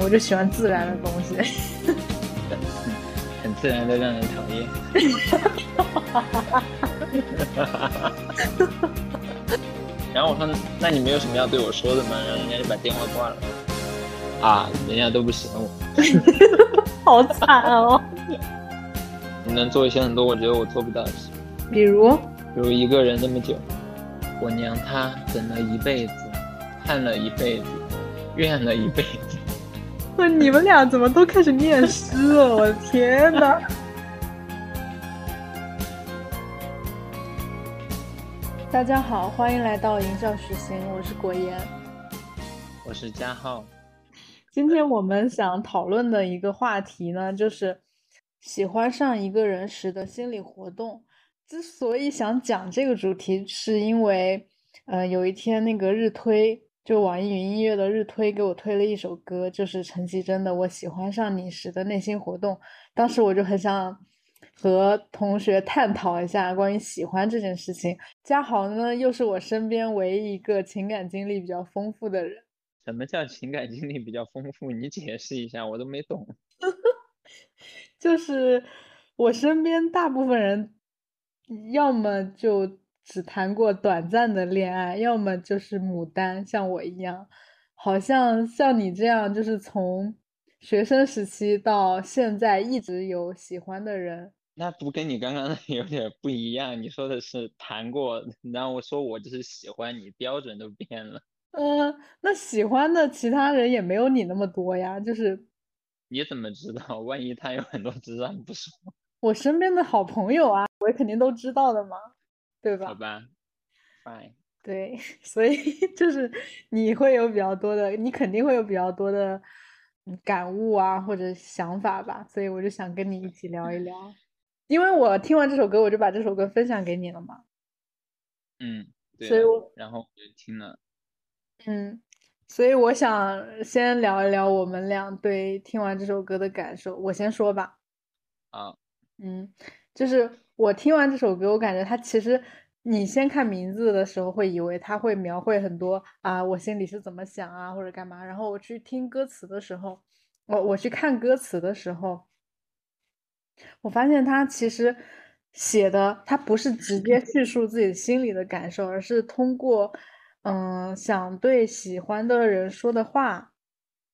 我就喜欢自然的东西，很自然的让人讨厌。然后我说：“那你没有什么要对我说的吗？”然后人家就把电话挂了。啊，人家都不喜欢我，好惨哦！你能做一些很多我觉得我做不到的事，比如，比如一个人那么久，我娘她等了一辈子，盼了一辈子，怨了一辈子。那 你们俩怎么都开始念诗了？我的天哪！大家好，欢迎来到营教徐行，我是果言，我是佳浩。今天我们想讨论的一个话题呢，就是喜欢上一个人时的心理活动。之所以想讲这个主题，是因为，呃，有一天那个日推，就网易云音乐的日推给我推了一首歌，就是陈绮贞的《我喜欢上你时的内心活动》。当时我就很想和同学探讨一下关于喜欢这件事情。嘉豪呢，又是我身边唯一一个情感经历比较丰富的人。什么叫情感经历比较丰富？你解释一下，我都没懂。就是我身边大部分人，要么就只谈过短暂的恋爱，要么就是牡丹，像我一样。好像像你这样，就是从学生时期到现在一直有喜欢的人。那不跟你刚刚 有点不一样？你说的是谈过，然后我说我就是喜欢你，标准都变了。嗯，那喜欢的其他人也没有你那么多呀。就是你怎么知道？万一他有很多知道你不说？我身边的好朋友啊，我肯定都知道的嘛，对吧？好吧，fine。对，所以 就是你会有比较多的，你肯定会有比较多的感悟啊，或者想法吧。所以我就想跟你一起聊一聊，因为我听完这首歌，我就把这首歌分享给你了嘛。嗯，所以我然后我就听了。嗯，所以我想先聊一聊我们俩对听完这首歌的感受。我先说吧。啊，嗯，就是我听完这首歌，我感觉它其实你先看名字的时候会以为它会描绘很多啊，我心里是怎么想啊，或者干嘛。然后我去听歌词的时候，我我去看歌词的时候，我发现他其实写的他不是直接叙述自己心里的感受，而是通过。嗯，想对喜欢的人说的话，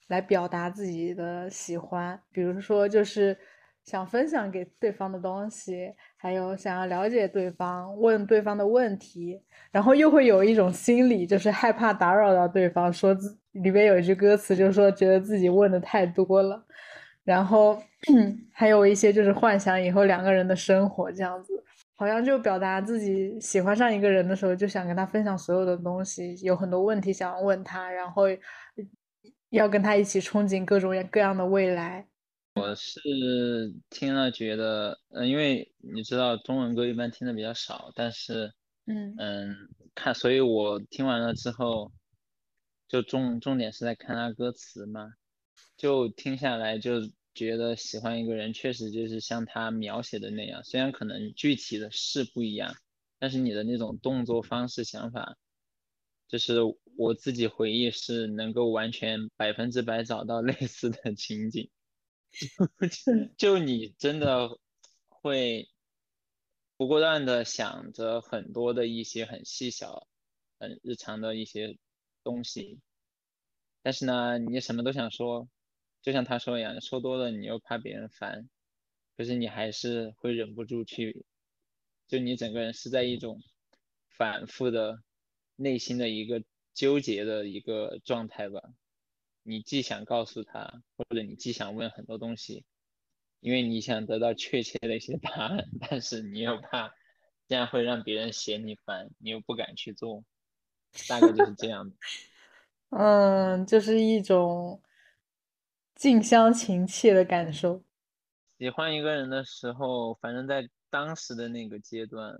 来表达自己的喜欢。比如说，就是想分享给对方的东西，还有想要了解对方，问对方的问题。然后又会有一种心理，就是害怕打扰到对方。说自里边有一句歌词，就是说觉得自己问的太多了。然后 还有一些就是幻想以后两个人的生活这样子。好像就表达自己喜欢上一个人的时候，就想跟他分享所有的东西，有很多问题想要问他，然后要跟他一起憧憬各种各样的未来。我是听了觉得，嗯，因为你知道中文歌一般听的比较少，但是，嗯嗯，看，所以我听完了之后，就重重点是在看他歌词嘛，就听下来就。觉得喜欢一个人，确实就是像他描写的那样，虽然可能具体的事不一样，但是你的那种动作方式、想法，就是我自己回忆是能够完全百分之百找到类似的情景。就你真的会不过断的想着很多的一些很细小、很日常的一些东西，但是呢，你什么都想说。就像他说一样，说多了你又怕别人烦，可是你还是会忍不住去，就你整个人是在一种反复的内心的一个纠结的一个状态吧。你既想告诉他，或者你既想问很多东西，因为你想得到确切的一些 答案，但是你又怕这样会让别人嫌你烦，你又不敢去做，大概就是这样的。嗯，就是一种。近乡情怯的感受。喜欢一个人的时候，反正在当时的那个阶段，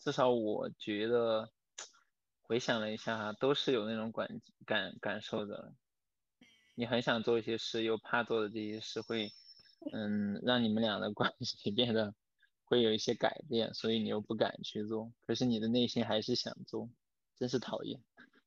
至少我觉得，回想了一下，都是有那种感感感受的。你很想做一些事，又怕做的这些事会，嗯，让你们俩的 关系变得会有一些改变，所以你又不敢去做。可是你的内心还是想做，真是讨厌。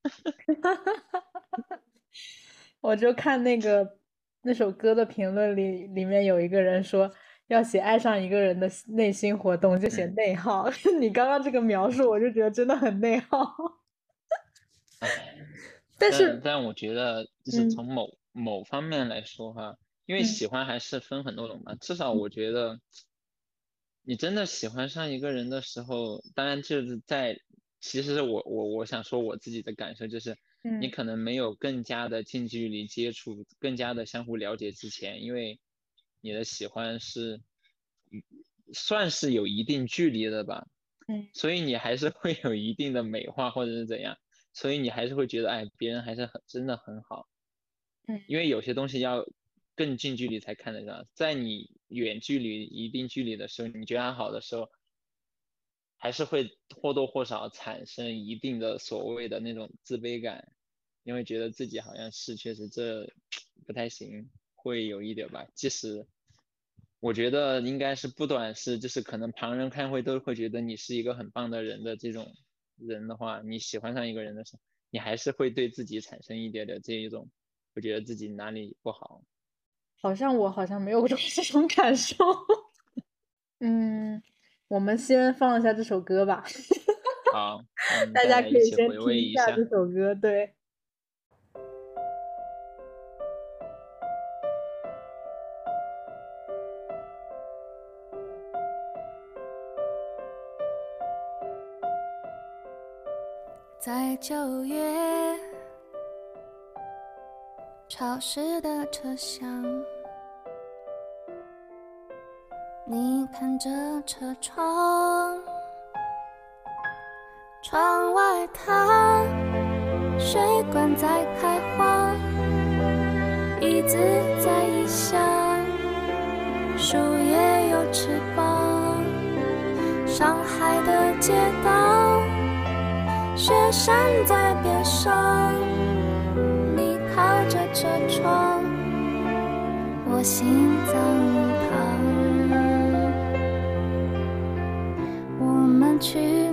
我就看那个。那首歌的评论里，里面有一个人说，要写爱上一个人的内心活动，就写内耗。你刚刚这个描述，我就觉得真的很内耗。但是，但我觉得，就是从某某方面来说哈，因为喜欢还是分很多种嘛。至少我觉得，你真的喜欢上一个人的时候，当然就是在，其实我我我想说我自己的感受就是。你可能没有更加的近距离接触，更加的相互了解之前，因为你的喜欢是算是有一定距离的吧，嗯，所以你还是会有一定的美化或者是怎样，所以你还是会觉得哎，别人还是很真的很好，嗯，因为有些东西要更近距离才看得到，在你远距离一定距离的时候，你觉得他好的时候。还是会或多或少产生一定的所谓的那种自卑感，因为觉得自己好像是确实这不太行，会有一点吧。即使我觉得应该是不短是，就是可能旁人看会都会觉得你是一个很棒的人的这种人的话，你喜欢上一个人的时候，你还是会对自己产生一点点这一种，会觉得自己哪里不好。好像我好像没有 这种感受，嗯。我们先放一下这首歌吧。好，大家可以先听一下这首歌。对。在九月，潮湿的车厢。你看着车窗，窗外它水管在开花，椅子在异乡，树叶有翅膀。上海的街道，雪山在边上，车窗，我心脏旁。我们去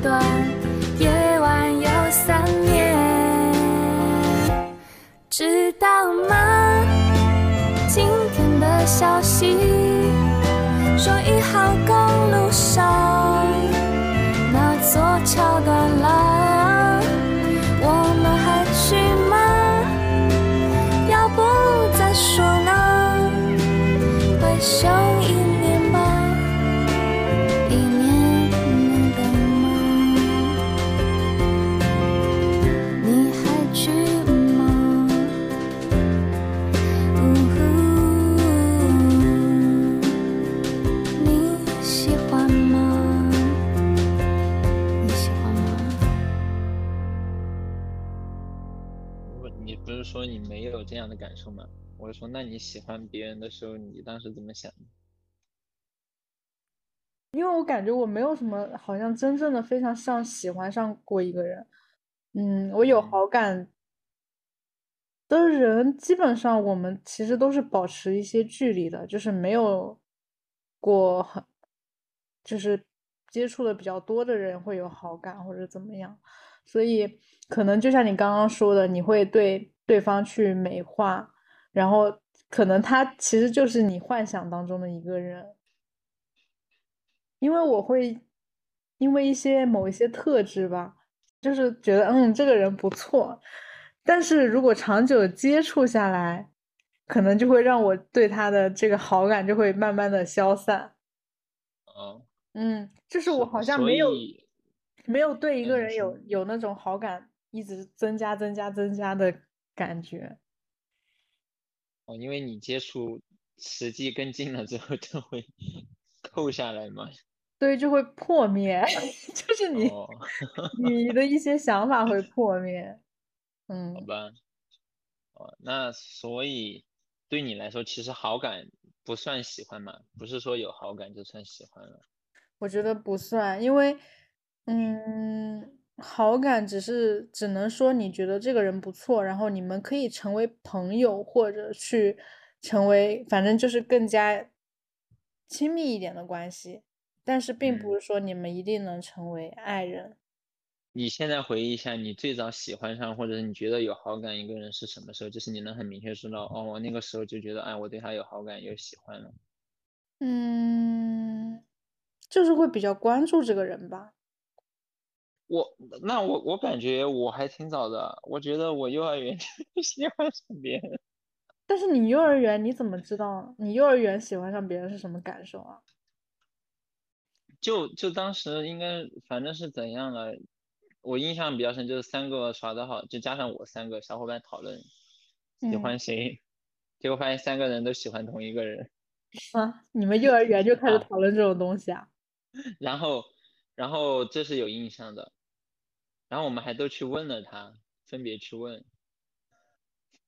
短，夜晚有三年，知道吗？今天的消息说一号公路上那座桥段样的感受吗？我说，那你喜欢别人的时候，你当时怎么想的？因为我感觉我没有什么，好像真正的非常像喜欢上过一个人。嗯，我有好感，的人，基本上我们其实都是保持一些距离的，就是没有过很，就是接触的比较多的人会有好感或者怎么样，所以可能就像你刚刚说的，你会对对方去美化，然后可能他其实就是你幻想当中的一个人，因为我会因为一些某一些特质吧，就是觉得嗯这个人不错。但是如果长久接触下来，可能就会让我对他的这个好感就会慢慢的消散。哦，嗯，就是我好像没有没有对一个人有有那种好感一直增加增加增加的感觉。哦，因为你接触实际更近了之后，就会 扣下来嘛。对，就会破灭，就是你哦，你的一些想法会破灭。嗯好嗯，吧。哦，那所以对你来说，其实好感不算喜欢嘛，不是说有好感就算喜欢了。我觉得不算，因为嗯，好感只是只能说你觉得这个人不错，然后你们可以成为朋友，或者去成为，反正就是更加亲密一点的关系，但是并不嗯，是说你们一定能成为爱人。你现在回忆一下，你最早喜欢上或者是你觉得有好感一个人是什么时候？就是你能很明确知道，哦，我那个时候就觉得，哎，我对他有好感，有喜欢了。嗯，就是会比较关注这个人吧。我那我我感觉我还挺早的，我觉得我幼儿园 就喜欢上别人。但是你幼儿园你怎么知道你幼儿园喜欢上别人是什么感受啊？就就当时应该反正是怎样了，我印象比较深，就是三个耍的好，就加上我三个小伙伴讨论喜嗯欢谁，结果发现三个人都喜欢同一个人，啊，你们幼儿园就开始啊讨论这种东西啊？然后然后这是有印象的，然后我们还都去问了他，分别去问，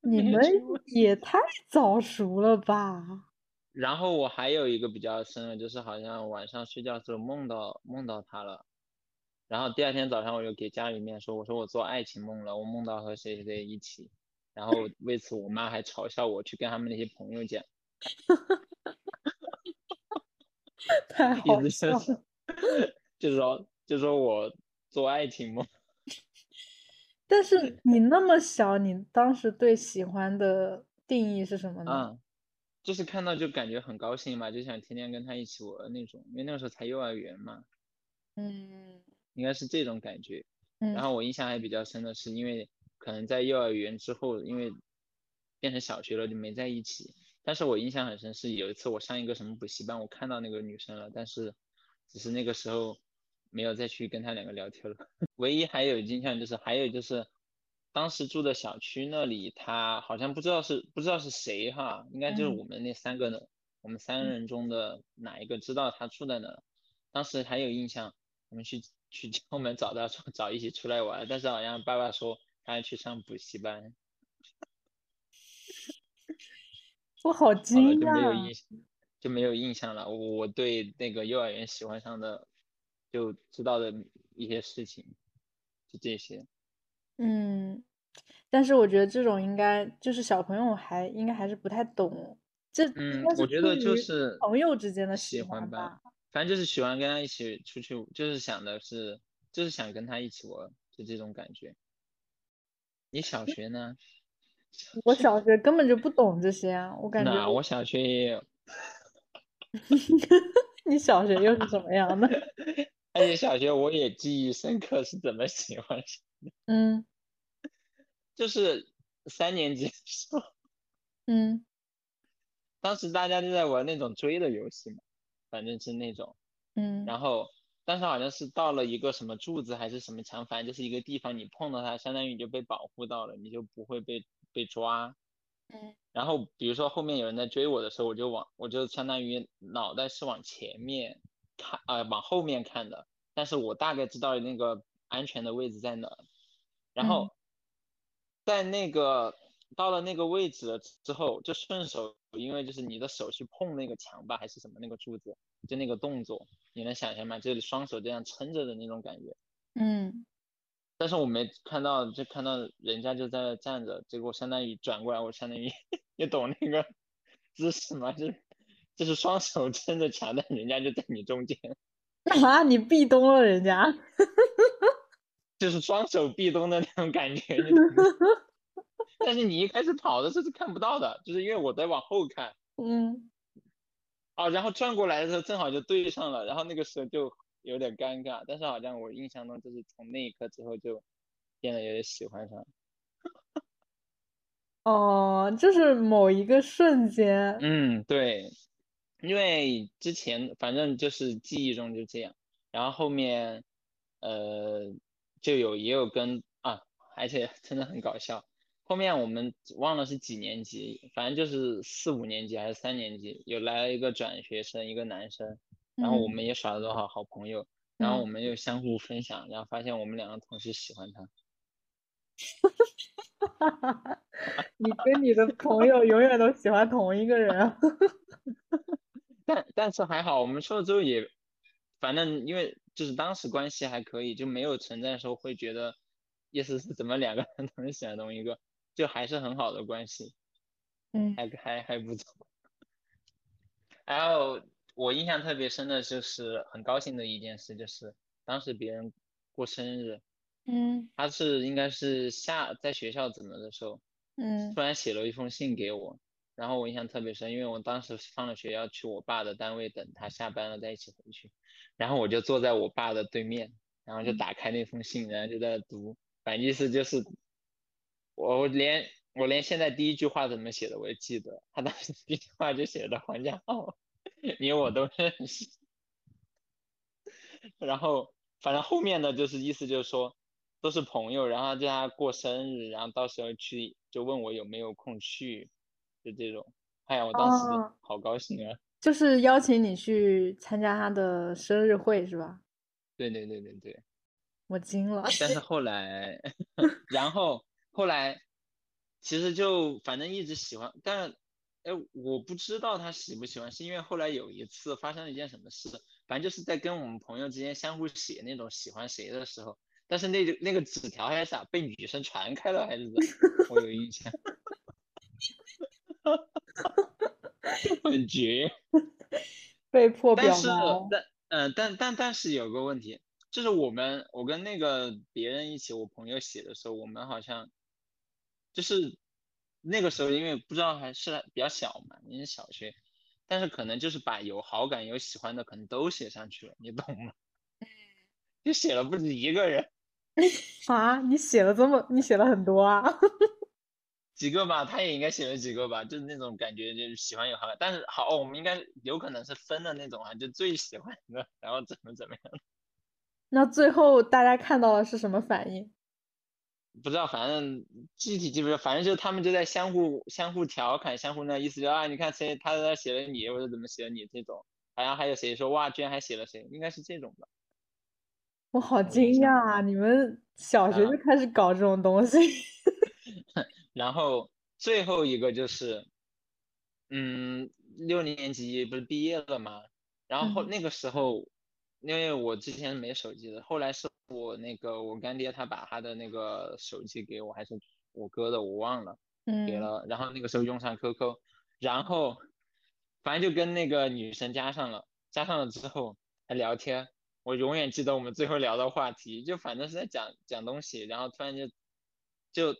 你们。也太早熟了吧？然后我还有一个比较深的，就是好像晚上睡觉的时候梦到梦到他了，然后第二天早上我就给家里面说，我说我做爱情梦了，我梦到和谁谁谁一起，然后为此我妈还嘲笑我去跟他们那些朋友讲，太好笑就是了。就是说就说我做爱情梦，但是你那么小，你当时对喜欢的定义是什么呢？嗯，就是看到就感觉很高兴嘛，就想天天跟他一起玩那种，因为那个时候才幼儿园嘛，嗯应该是这种感觉。嗯然嗯后我印象还比较深的是，因为可能在幼儿园之后，因为变成小学了就没在一起。但是我印象很深是有一次我上一个什么补习班，我看到那个女生了，但是只是那个时候没有再去跟他两个聊天了。唯一还有印象就是还有就是当时住的小区那里，他好像不知道是不知道是谁哈，应该就是嗯我们那三个呢，我们三人中的哪一个知道他住在哪。当时还有印象，我们去去敲门找他说找一起出来玩，但是好像爸爸说他要去上补习班，我好惊就没有讶。印就没有印象了。我我对那个幼儿园喜欢上的就知道的一些事情就这些。嗯，但是我觉得这种应该就是小朋友还应该还是不太懂，这嗯，我觉得就是朋友之间的喜喜欢欢吧，吧。反正就是喜欢跟他一起出去，就是想的是，就是想跟他一起玩，就这种感觉。你小学呢？我小学根本就不懂这些啊，我感觉那我小学也有，你小学又是什么样的？而且小学我也记忆深刻，是怎么喜欢上的，嗯。就是三年级的时候，嗯。当时大家都在玩那种追的游戏嘛，反正是那种，嗯。然后当时好像是到了一个什么柱子还是什么墙，反正就是一个地方，你碰到它，相当于你就被保护到了，你就不会被被抓。嗯。然后比如说后面有人在追我的时候，我就往我就相当于脑袋是往前面看，呃，往后面看的，但是我大概知道那个安全的位置在哪。然嗯后在那个到了那个位置了之后，就顺手，因为就是你的手去碰那个墙吧，还是什么那个柱子，就那个动作，你能想象吗？就是双手这样撑着的那种感觉。嗯但是我没看到，就看到人家就在那站着，结果相当于转过来，我相当于 你懂那个姿势吗？就是就是双手撑着墙，但人家就在你中间，啊，你壁咚了人家，就是双手壁咚的那种感觉。但是你一开始跑的时候是看不到的，就是因为我在往后看嗯，啊，然后转过来的时候正好就对上了，然后那个时候就有点尴尬，但是好像我印象中就是从那一刻之后就变得有点喜欢上。哦，就是某一个瞬间，嗯，对，因为之前反正就是记忆中就这样，然后后面呃就有也有跟啊，而且 真的很搞笑。后面我们忘了是几年级，反正就是四五年级还是三年级，有来了一个转学生，一个男生，然后我嗯们也耍了多少好朋友，然后我嗯们又相互分享，然后发现我们两个同时喜欢他。你跟你的朋友永远都喜欢同一个人，但 但是还好，我们说了之后也，反正因为就是当时关系还可以，就没有存在时候会觉得意思是怎么两个人 同时喜欢同一个，就还是很好的关系，嗯。还还还不错。然后我印象特别深的就是很高兴的一件事，就是当时别人过生日，嗯。他是应该是下在学校怎么的时候，嗯。突然写了一封信给我，然后我印象特别深，因为我当时放了学要去我爸的单位等他下班了再一起回去，然后我就坐在我爸的对面，然后就嗯。打开那封信，然后就在那读，反正意思就是，我连我连现在第一句话怎么写的我也记得，他当时第一句话就写的黄家浩，你我都认识，然后反正后面的就是意思就是说都是朋友，然后叫他过生日，然后到时候去就问我有没有空去，就这种。哎呀，我当时哦好高兴啊！就是邀请你去参加他的生日会是吧？对对对对对。我惊了，但是后来，然后后来，其实就反正一直喜欢，但是，哎，我不知道他喜不喜欢，是因为后来有一次发生了一件什么事，反正就是在跟我们朋友之间相互写那种喜欢谁的时候，但是那个那个纸条还是咋被女生传开了还是怎么，我有印象，很绝。被迫表但是，但嗯、但但但是有个问题，就是我们我跟那个别人一起，我朋友写的时候，我们好像就是那个时候，因为不知道还是比较小嘛，因为小学，但是可能就是把有好感、有喜欢的可能都写上去了，你懂吗？就写了不止一个人，啊，你写了这么，你写了很多啊，几个吧，他也应该写了几个吧，就是那种感觉，就是喜欢有好感，但是好，哦我们应该有可能是分的那种啊，就最喜欢的，然后怎么怎么样。那最后大家看到了是什么反应？不知道，反正具体记不住，反正就他们就在相互相互调侃，相互那意思就啊，你看谁他在那写了你，或者怎么写了你这种，好像还有谁说哇，居然还写了谁，应该是这种吧。我好惊讶啊！你们小学就啊开始搞这种东西？然后最后一个就是，嗯，六年级不是毕业了吗？然后那个时候，因为我之前没手机的，后来是我那个我干爹他把他的那个手机给我，还是我哥的，我忘了。给嗯了，然后那个时候用上 QQ，然后反正就跟那个女生加上了，加上了之后还聊天，我永远记得我们最后聊的话题，就反正是在讲讲东西，然后突然就就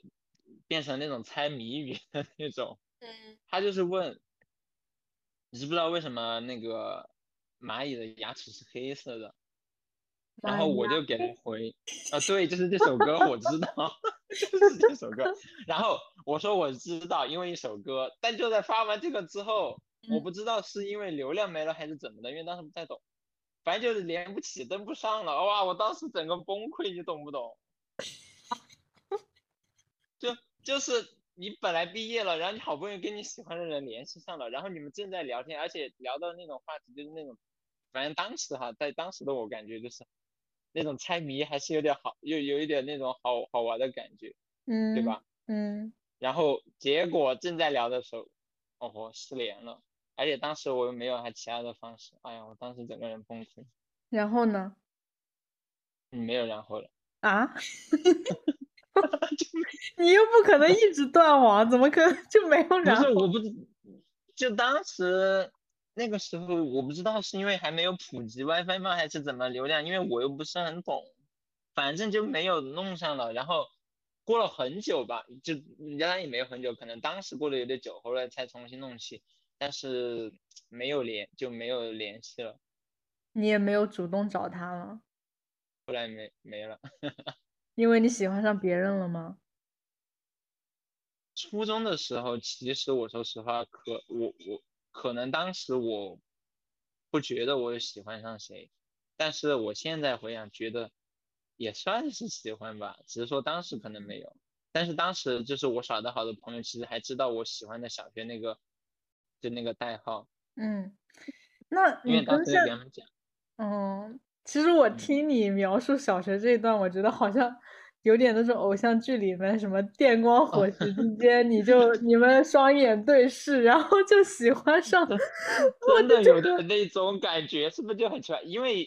变成那种猜谜语的那种，嗯，他就是问，你知不知道为什么那个蚂蚁的牙齿是黑色的？然后我就给他回，啊，对，就是这首歌我知道，就是这首歌。然后我说我知道，因为一首歌，但就在发完这个之后，我嗯不知道是因为流量没了还是怎么的，因为当时不太懂，反正就是连不起，登不上了，哇，我当时整个崩溃，你懂不懂？就就是你本来毕业了，然后你好不容易跟你喜欢的人联系上了，然后你们正在聊天，而且聊到那种话题，就是那种，反正当时哈，在当时的我感觉就是那种猜谜还是有点好，又有一点那种好好玩的感觉，嗯，对吧？嗯，然后结果正在聊的时候，哦，我失联了，而且当时我又没有还其他的方式，哎呀，我当时整个人崩溃，然后呢？嗯没有然后了，啊？你又不可能一直断网，怎么可能就没有不然后？是我不知，就当时那个时候我不知道是因为还没有普及 WiFi 吗，还是怎么流量，因为我又不是很懂，反正就没有弄上了。然后过了很久吧，就原来也没有很久，可能当时过得有点久，后来才重新弄起，但是没有联就没有联系了，你也没有主动找他了，后来没没了。因为你喜欢上别人了吗？初中的时候，其实我说实话，可我我可能当时我不觉得我有喜欢上谁，但是我现在回想，觉得也算是喜欢吧，只是说当时可能没有。但是当时就是我耍的好的朋友，其实还知道我喜欢的小学那个就那个代号，嗯，那因为当时就你跟现给他们讲，嗯，其实我嗯听你描述小学这一段，我觉得好像有点那种偶像剧里面什么电光火石之间，你就你们双眼对视，然后就喜欢上，真的有的那种感觉，是不是就很奇怪？因为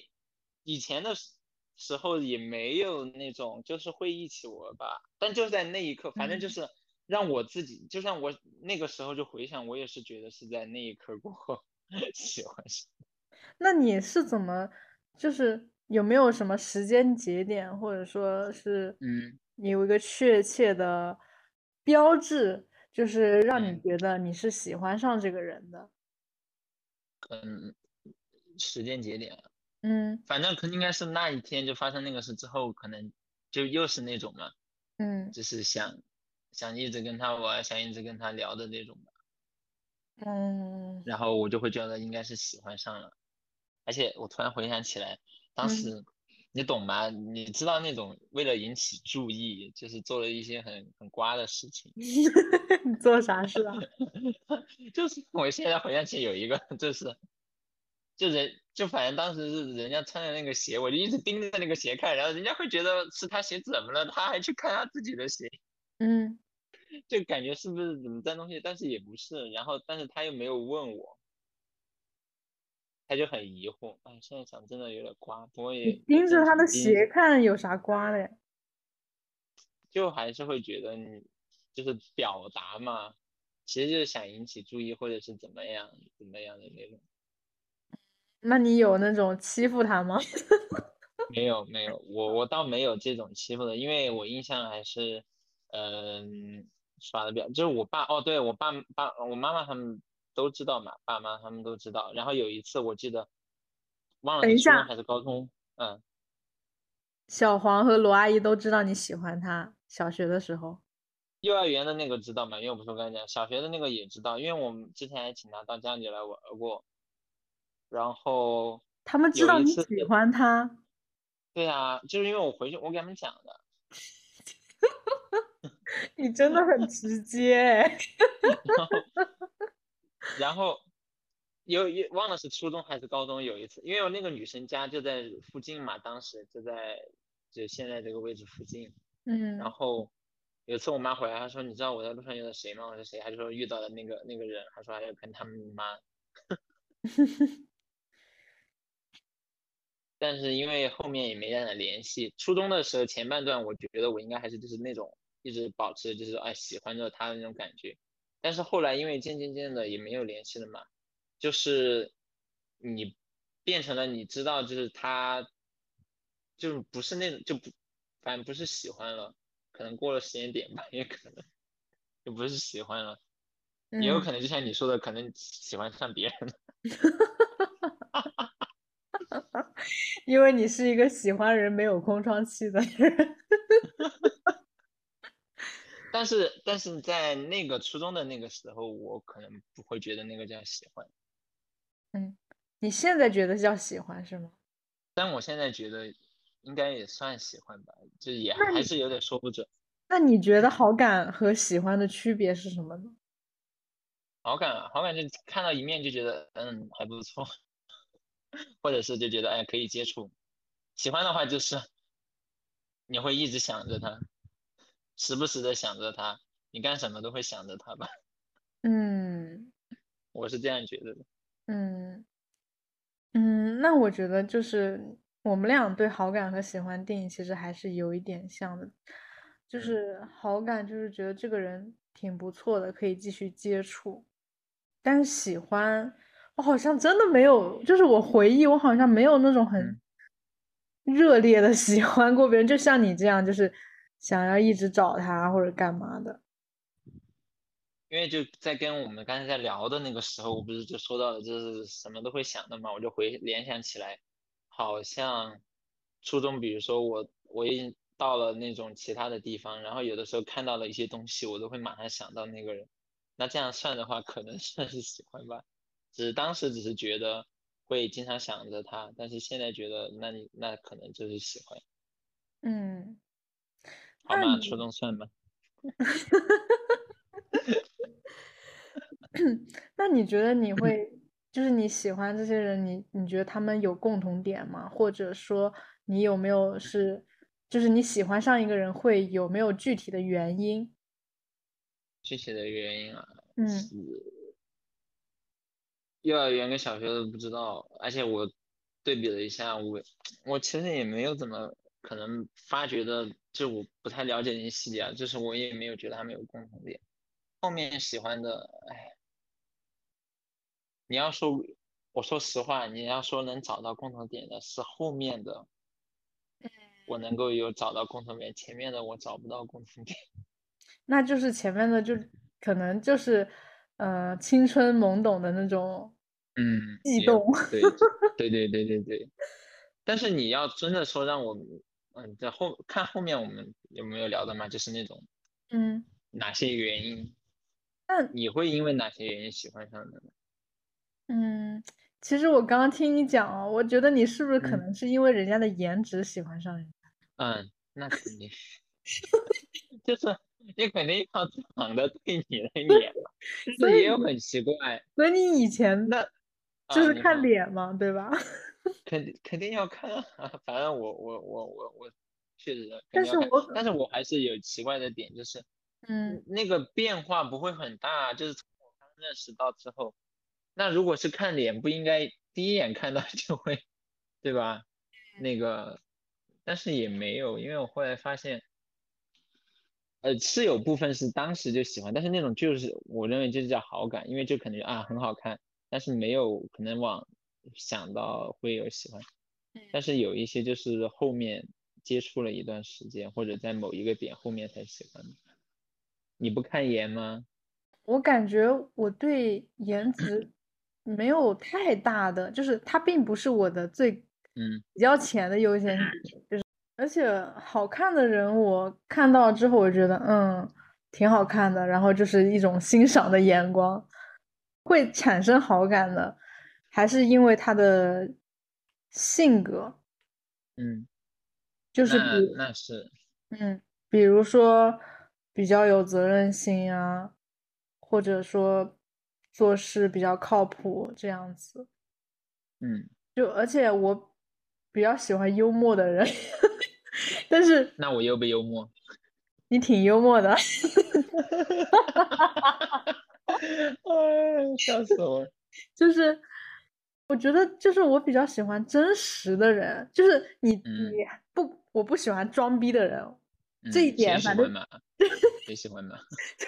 以前的时时候也没有那种，就是会一起玩吧。但就在那一刻，反正就嗯是让我自己，就像我那个时候就回想，我也是觉得是在那一刻过后 喜欢上。那你是怎么，就是有没有什么时间节点，或者说是嗯。你有一个确切的标志，就是让你嗯。觉得你是喜欢上这个人的？嗯，时间节点啊，嗯。反正肯定应该是那一天就发生那个事之后，可能就又是那种嘛，嗯。就是想想一直跟他玩，想一直跟他聊的那种吧。嗯。然后我就会觉得应该是喜欢上了，而且我突然回想起来，当嗯时你懂吗？你知道那种为了引起注意，就是做了一些很很瓜的事情，你做啥事啊？就是我现在回想起有一个，就是就人就反正当时是人家穿的那个鞋，我就一直盯着那个鞋看，然后人家会觉得是他鞋怎么了，他还去看他自己的鞋，嗯 就感觉是不是怎么脏东西，但是也不是，然后但是他又没有问我。他就很疑惑，哎，现在想真的有点瓜，不过也也盯着，他的鞋看有啥瓜的呀？就还是会觉得你就是表达嘛，其实就是想引起注意或者是怎么样怎么样的那种。那你有那种欺负他吗？没有没有，我我倒没有这种欺负的，因为我印象还是，嗯、耍的比较，就是我爸哦，对我爸爸我妈妈他们都知道嘛，爸妈他们都知道。然后有一次我记得，忘了等一下是初中还是高中，嗯，小黄和罗阿姨都知道你喜欢他，小学的时候。幼儿园的那个知道嘛？因为我不是我刚才讲，小学的那个也知道，因为我们之前还请他到家里来玩过。然后他们知道你喜欢他，对啊，就是因为我回去我给他们讲的，你真的很直接哎。然后有有忘了是初中还是高中有一次，因为我那个女生家就在附近嘛，当时就在就现在这个位置附近。嗯然后有一次我妈回来，她说你知道我在路上遇到谁吗？我说谁？她就说遇到了那个那个人，她说还要跟他们妈。但是因为后面也没让他联系，初中的时候前半段，我觉得我应该还是就是那种一直保持就是哎喜欢着他的那种感觉，但是后来因为渐渐渐的也没有联系了嘛，就是你变成了你知道就是他就是不是那种就不反正不是喜欢了，可能过了时间点吧，也可能就不是喜欢了，也有嗯可能就像你说的，可能喜欢上别人了。因为你是一个喜欢人没有空窗期的人。但是但是在那个初中的那个时候，我可能不会觉得那个叫喜欢，嗯，你现在觉得叫喜欢是吗？但我现在觉得应该也算喜欢吧，就也还是有点说不准。那你觉得好感和喜欢的区别是什么呢？好感啊，好感就看到一面就觉得嗯还不错，或者是就觉得哎可以接触。喜欢的话就是你会一直想着他，时不时的想着他，你干什么都会想着他吧，嗯。我是这样觉得的。嗯。嗯，那我觉得就是我们俩对好感和喜欢电影其实还是有一点像的，就是好感就是觉得这个人挺不错的，可以继续接触，但是喜欢我好像真的没有，就是我回忆我好像没有那种很嗯。热烈的喜欢过别人，就像你这样，就是想要一直找他或者干嘛的。因为就在跟我们刚才在聊的那个时候，我不是就说到了，就是什么都会想的嘛，我就回联想起来，好像初中，比如说我我已经到了那种其他的地方，然后有的时候看到了一些东西，我都会马上想到那个人，那这样算的话，可能算是喜欢吧，只是当时只是觉得会经常想着他，但是现在觉得那你那可能就是喜欢，嗯，好吗？那你初中算吗？那你觉得你会，就是你喜欢这些人，你你觉得他们有共同点吗？或者说你有没有是，就是你喜欢上一个人会有没有具体的原因？具体的原因啊，嗯幼儿园跟小学都不知道，而且我对比了一下，我我其实也没有怎么可能发觉的，就我不太了解那些细节啊，就是我也没有觉得他们有共同点。后面喜欢的，哎，你要说，我说实话，你要说能找到共同点的是后面的，我能够有找到共同点，前面的我找不到共同点。那就是前面的就可能就是，呃，青春懵懂的那种嗯，也悸动。对对对对对对。但是你要真的说让我，嗯，在后看后面我们有没有聊的嘛？就是那种嗯，哪些原因，那你会因为哪些原因喜欢上的呢？嗯，其实我刚刚听你讲哦，我觉得你是不是可嗯能是因为人家的颜值喜欢上人家？嗯，那肯定，就是你肯定要长得对你的脸嘛，所以也有很奇怪，所以你以前那就是看脸嘛，对吧？肯定肯定要看啊，反正我我我我我确实肯但是我但是我还是有奇怪的点，就是嗯那个变化不会很大，就是从我刚认识到之后，那如果是看脸，不应该第一眼看到就会，对吧？那个，但是也没有，因为我后来发现，呃，是有部分是当时就喜欢，但是那种就是我认为这就叫好感，因为就可能啊很好看，但是没有可能往想到会有喜欢，但是有一些就是后面接触了一段时间，或者在某一个点后面才喜欢的。你不看颜吗？我感觉我对颜值没有太大的，就是它并不是我的最嗯比较浅的优先级，就是而且好看的人我看到之后，我觉得嗯挺好看的，然后就是一种欣赏的眼光，会产生好感的，还是因为他的性格，嗯，就是那比那是嗯，比如说比较有责任心啊，或者说做事比较靠谱这样子。嗯，就而且我比较喜欢幽默的人，但是那我又不幽默？你挺幽默的。哎，笑死我！就是我觉得，就是我比较喜欢真实的人，就是你嗯你不，我不喜欢装逼的人，这一嗯点反正谁喜欢嘛？谁喜欢嘛？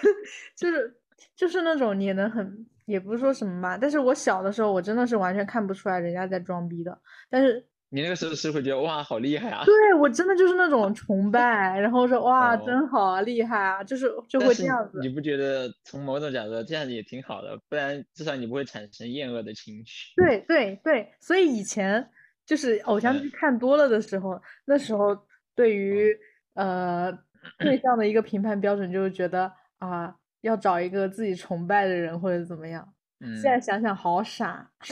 就是就是那种你能很，也不是说什么吧，但是我小的时候，我真的是完全看不出来人家在装逼的，但是你那个时候是会觉得哇，好厉害啊！对我真的就是那种崇拜，然后说 哇，哦真好啊，厉害啊，就是就会这样子。你不觉得从某种角度这样子也挺好的？不然至少你不会产生厌恶的情绪。对对对，所以以前就是偶像剧嗯看多了的时候，那时候对于呃对象的一个评判标准就是觉得啊，要找一个自己崇拜的人或者怎么样。嗯，现在想想好傻。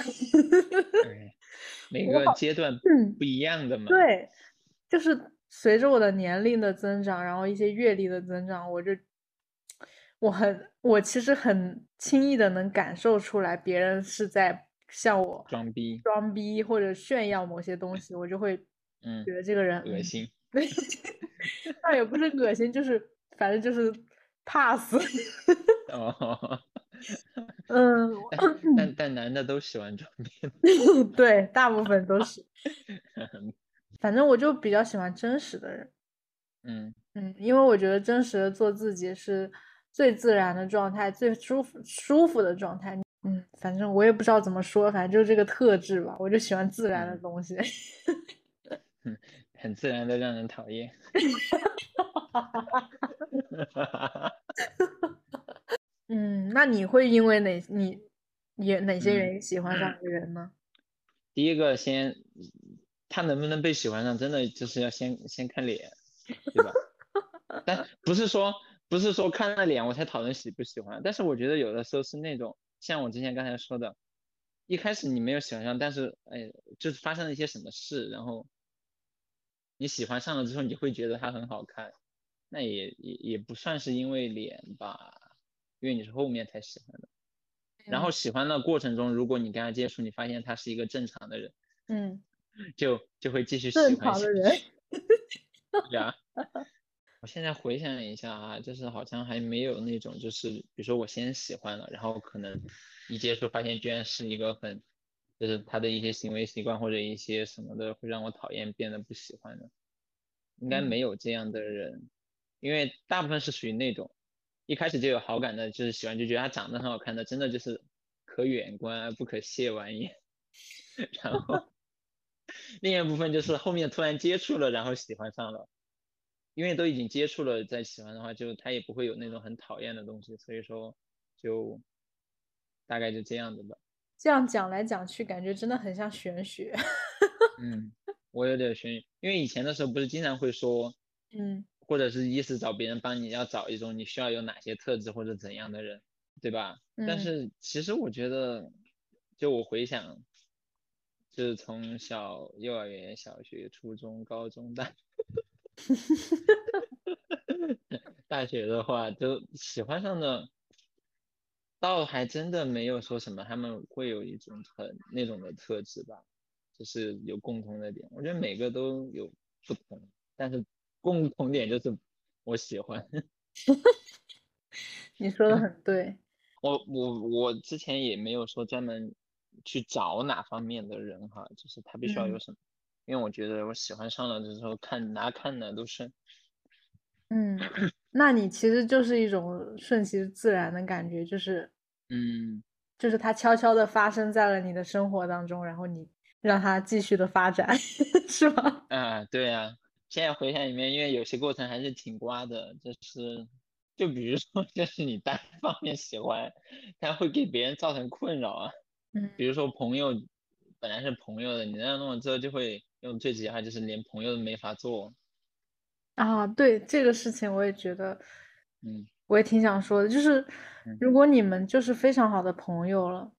哎每个阶段嗯不一样的嘛。对，就是随着我的年龄的增长，然后一些阅历的增长，我就我很我其实很轻易的能感受出来，别人是在向我装逼，装逼或者炫耀某些东西，我就会 嗯觉，得这个人嗯恶心。对，倒也不是恶心，就是反正就是 pass。哦，嗯，但但但男的都喜欢装逼。对，大部分都是。反正我就比较喜欢真实的人。嗯嗯，因为我觉得真实的做自己是最自然的状态，最舒服舒服的状态。嗯，反正我也不知道怎么说，反正就是这个特质吧，我就喜欢自然的嗯东西。很自然的让人讨厌。嗯，那你会因为哪你也哪些嗯原因喜欢上一个人呢？第一个先，他能不能被喜欢上，真的就是要先先看脸，对吧？但 不是说不是说看了脸我才讨论喜不喜欢，但是我觉得有的时候是那种像我之前刚才说的，一开始你没有喜欢上，但是哎，就是发生了一些什么事，然后你喜欢上了之后，你会觉得他很好看，那也也也不算是因为脸吧，因为你是后面才喜欢的。然后喜欢的过程中，如果你跟他接触，你发现他是一个正常的人，嗯，就就会继续喜欢下常的人。对啊，我现在回想一下啊，就是好像还没有那种，就是比如说我先喜欢了，然后可能一接触发现居然是一个很，就是他的一些行为习惯或者一些什么的会让我讨厌，变得不喜欢的，应该嗯没有这样的人，因为大部分是属于那种一开始就有好感的，就是喜欢就觉得他长得很好看的，真的就是可远观而不可亵玩焉。然后另一部分就是后面突然接触了，然后喜欢上了，因为都已经接触了，再喜欢的话，就他也不会有那种很讨厌的东西，所以说就大概就这样子吧。这样讲来讲去，感觉真的很像玄学。嗯，我有点悬，因为以前的时候不是经常会说，嗯或者是意思找别人帮你要找一种你需要有哪些特质或者怎样的人，对吧？但嗯是其实我觉得，就我回想，就是从小幼儿园、小学、初中、高中、大 大学的话，就喜欢上的，倒还真的没有说什么他们会有一种很那种的特质吧，就是有共同的点。我觉得每个都有不同，但是共同点就是我喜欢。你说的很对。我我我之前也没有说专门去找哪方面的人哈，就是他必须要有嗯什么，因为我觉得我喜欢上了之后看哪看哪都是，嗯，那你其实就是一种顺其自然的感觉，就是嗯，就是它悄悄的发生在了你的生活当中，然后你让它继续的发展，是吗？啊，对啊，现在回想里面，因为有些过程还是挺瓜的，就是就比如说就是你单方面喜欢，它会给别人造成困扰啊，嗯。比如说朋友本来是朋友的，你那样弄了之后就会用最直接的话就是连朋友都没法做，啊，对这个事情我也觉得，嗯。我也挺想说的，就是嗯。如果你们就是非常好的朋友了，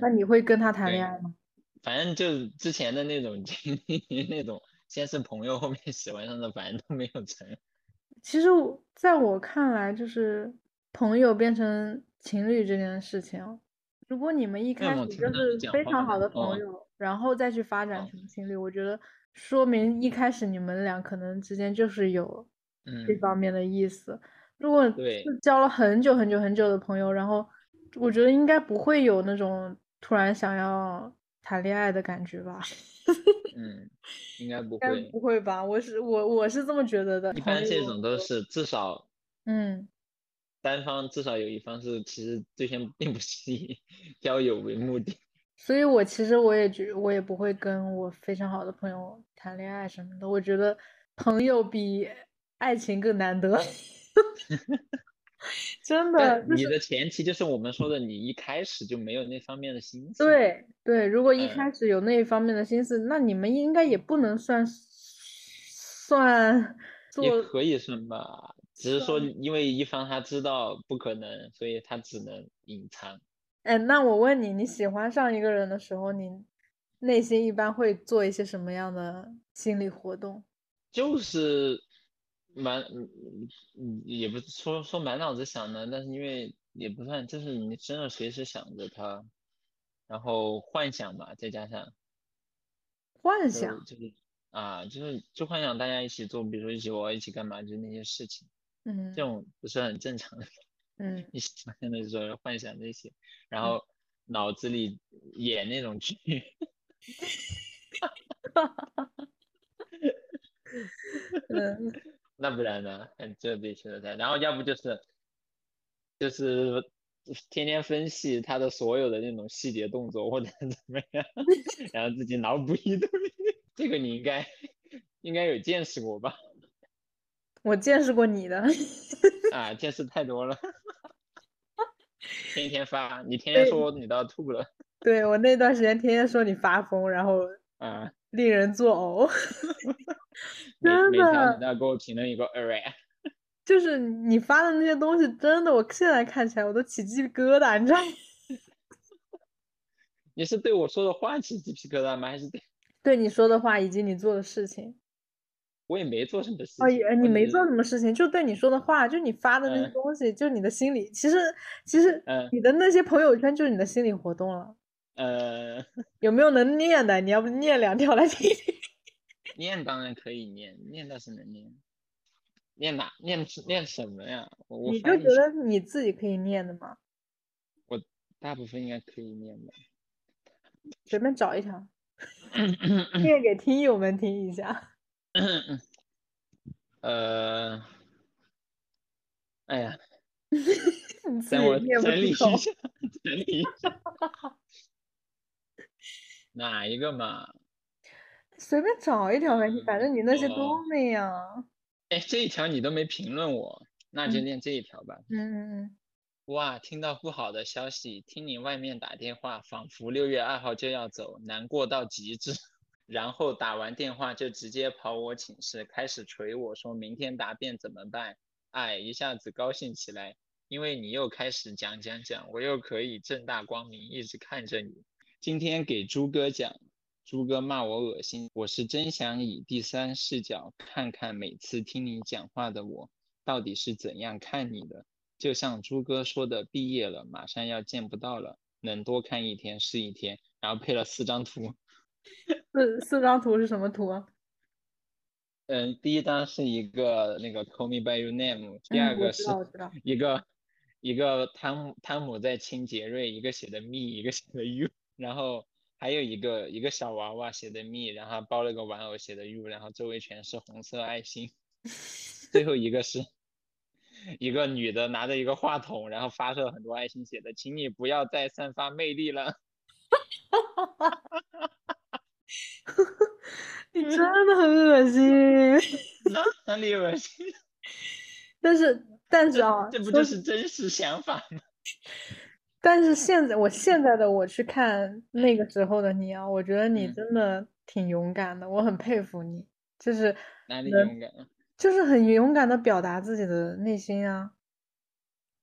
那嗯。你会跟他谈恋爱吗？反正就之前的那种经历，那种先是朋友，后面喜欢上的，反正都没有成。其实在我看来，就是朋友变成情侣这件事情啊，如果你们一开始就是非常好的朋哦友，然后再去发展哦成情侣，我觉得说明一开始你们俩可能之间就是有这嗯，方面的意思。如果是交了很久很久很久的朋友，然后我觉得应该不会有那种突然想要谈恋爱的感觉吧？嗯，应该不会。不会吧？我是我我是这么觉得的。一朋般这种都是至少嗯。单方至少有一方是其实对象并不是以交友为目的。所以我其实我也觉我也不会跟我非常好的朋友谈恋爱什么的，我觉得朋友比爱情更难得，真的就是你的前提就是我们说的，你一开始就没有那方面的心思。，对对，如果一嗯开始有那一方面的心思，那你们应该也不能算算做也可以算吧，只是说因为一方他知道不可能，所以他只能隐藏。哎，那我问你，你喜欢上一个人的时候，你内心一般会做一些什么样的心理活动？就是满，嗯嗯，也不是说说满脑子想的，但是因为也不算，就是你真的随时想着他，然后幻想吧，再加上就幻想，就是啊，就是就幻想大家一起做，比如说一起玩，一起干嘛，就是那些事情，嗯。这种不是很正常的。嗯。你想象的时候幻想这些，然嗯后脑子里演那种剧，嗯，那不然呢？很这必须的在，然后要不就是就是天天分析他的所有的那种细节动作或者怎么样，然后自己脑补一堆。这个你应该应该有见识过吧？我见识过你的，啊，见识太多了，天天发，你天天说你都要吐了。对我那段时间天天说你发疯，然后啊，令人作呕，每真的你都要给我评论一个 array。就是你发的那些东西，真的，我现在看起来我都起鸡皮疙瘩，你知道吗？你是对我说的话起鸡皮疙瘩吗？还是对对你说的话以及你做的事情。我也没做什么事哦，情？也你没做什么事情，就对你说的话，就你发的那些嗯东西，就你的心理，其实其实嗯你的那些朋友圈就是你的心理活动了。呃，有没有能念的？你要不念两条来听听？念当然可以念，念倒是能念。念哪？念念什么呀？你就觉得你自己可以念的吗？我大部分应该可以念吧。随便找一条，念给听友们听一下。呃，哎呀，你自等我己念不整理一下，整理一下。哪一个嘛？随便找一条呗，你反正你那些都哦那样。哎，这一条你都没评论我，那就嗯念这一条吧。嗯嗯嗯，哇，听到不好的消息，听你外面打电话，仿佛六月二号就要走，难过到极致。然后打完电话就直接跑我寝室，开始捶我说明天答辩怎么办？哎，一下子高兴起来，因为你又开始讲讲讲，我又可以正大光明一直看着你。今天给朱哥讲，朱哥骂我恶心，我是真想以第三视角看看每次听你讲话的我到底是怎样看你的。就像朱哥说的，毕业了，马上要见不到了，能多看一天是一天。然后配了四张图，四四张图是什么图啊？嗯，第一张是一个那个 Call Me by Your Name，第二个是。一个一个汤姆汤姆在亲杰瑞，一个写的 me，一个写的 you，然后还有一个一个小娃娃写的 me，然后包了个玩偶写的 you，然后周围全是红色爱心。最后一个是一个女的拿着一个话筒，然后发射很多爱心，写的“请你不要再散发魅力了 你真的很恶心。”，哪里恶心？但是但是啊，这不就是真实想法吗？但是现在我现在的我去看那个时候的你啊，我觉得你嗯真的挺勇敢的，我很佩服你，就是哪里勇敢了？就是很勇敢的表达自己的内心啊。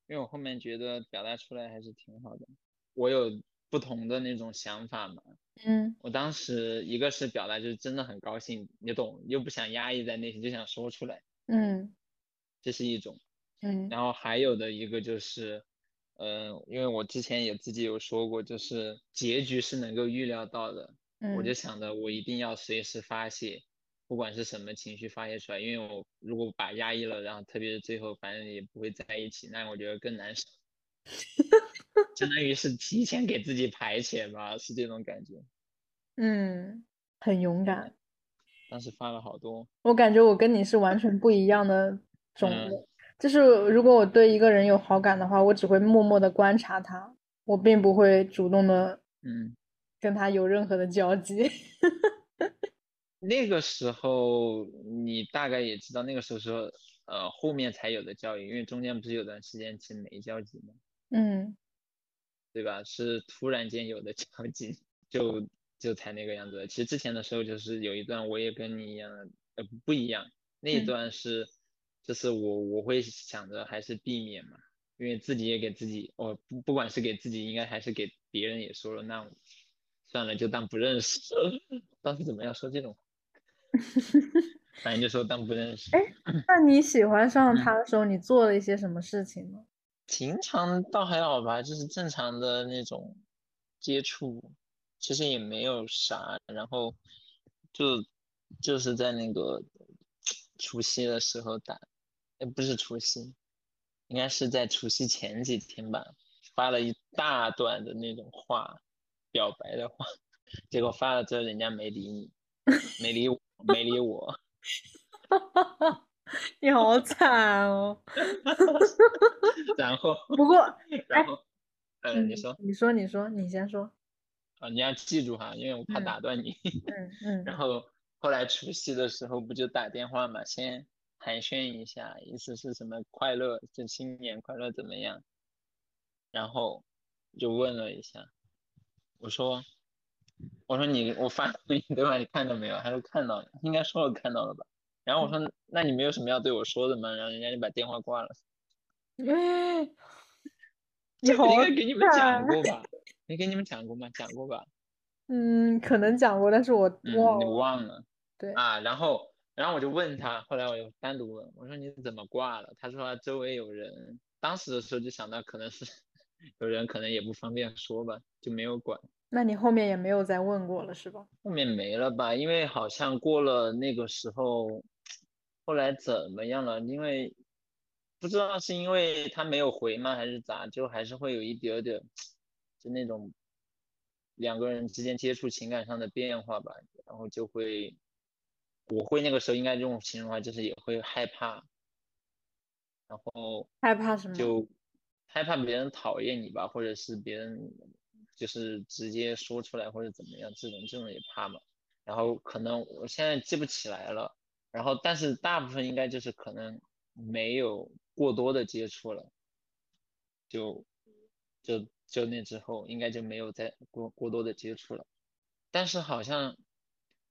因为我后面觉得表达出来还是挺好的。我有不同的那种想法嘛。嗯我当时一个是表达，就是真的很高兴，你懂，又不想压抑在内心，就想说出来，嗯这是一种。嗯然后还有的一个就是，嗯、因为我之前也自己有说过，就是结局是能够预料到的，我就嗯想着我一定要随时发泄，不管是什么情绪发泄出来，因为我如果把压抑了，然后特别是最后反正也不会在一起，那我觉得更难受，相当于是提前给自己排遣吧，是这种感觉。嗯，很勇敢。当时发了好多，我感觉我跟你是完全不一样的种。就是如果我对一个人有好感的话，我只会默默的观察他，我并不会主动的嗯，跟他有任何的交集。那个时候你大概也知道，那个时候说，呃，后面才有的交易，因为中间不是有段时间其实没交集吗？嗯对吧？是突然间有的交集，就就才那个样子。其实之前的时候就是有一段我也跟你一样的，呃，不一样，那一嗯段是，就是我我会想着还是避免嘛，因为自己也给自己，哦，不不管是给自己，应该还是给别人也说了，那算了，就当不认识。当时怎么样说这种话？反正就说当不认识。哎那你喜欢上嗯他的时候，你做了一些什么事情吗？平常倒还好吧，就是正常的那种接触，其实也没有啥，然后就就是在那个除夕的时候打，哎，不是除夕，应该是在除夕前几天吧，发了一大段的那种话，表白的话，结果发了之后人家没理你，没理我，没理我，你好惨哦。然后，不过，然后，呃，嗯你说，你说，你说，你先说。啊，你要记住哈，因为我怕嗯打断你。嗯嗯然后后来除夕的时候不就打电话嘛，先寒暄一下，意思是什么快乐，就新年快乐怎么样？然后就问了一下，我说，我说你我发给你对吧？你看到没有？他说看到了，应该说了看到了吧？然后我说那你没有什么要对我说的吗？然后人家就把电话挂了。嗯，你好这个应该给你们讲过吧？没给你们讲过吗？讲过吧？嗯，可能讲过，但是我嗯，忘了。你忘了。对，啊，然后然后我就问他，后来我又单独问，我说你怎么挂了？他说他周围有人，当时的时候就想到可能是有人可能也不方便说吧，就没有管。那你后面也没有再问过了，是吧？后面没了吧？因为好像过了那个时候，后来怎么样了？因为不知道是因为他没有回吗，还是咋，就还是会有一点点，就那种两个人之间接触情感上的变化吧，然后就会，我会那个时候应该用形容的话，就是也会害怕，然后害怕什么？就害怕别人讨厌你吧，或者是别人就是直接说出来或者怎么样，这种这种也怕嘛。然后可能我现在记不起来了，然后但是大部分应该就是可能没有过多的接触了，就就就那之后应该就没有再过过多的接触了。但是好像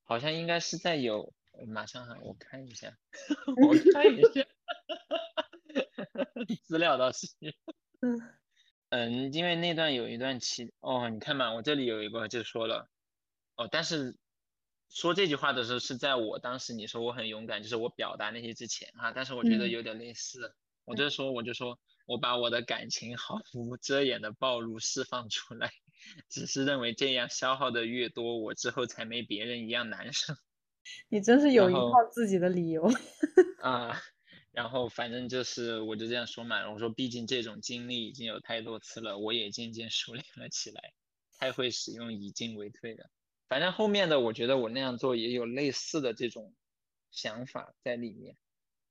好像应该是在有，马上哈，我看一下，我看一下。资料倒是，嗯嗯，因为那段有一段期，哦，你看嘛，我这里有一个就说了，哦，但是说这句话的时候是在我当时你说我很勇敢，就是我表达那些之前哈，但是我觉得嗯有点类似，我就说我就说我把我的感情毫无遮掩的暴露释放出来，只是认为这样消耗的越多，我之后才没别人一样难受。你真是有一套自己的理由。啊，然后反正就是我就这样说嘛，我说毕竟这种经历已经有太多次了，我也渐渐熟练了起来，太会使用以进为退了。反正后面的我觉得我那样做也有类似的这种想法在里面。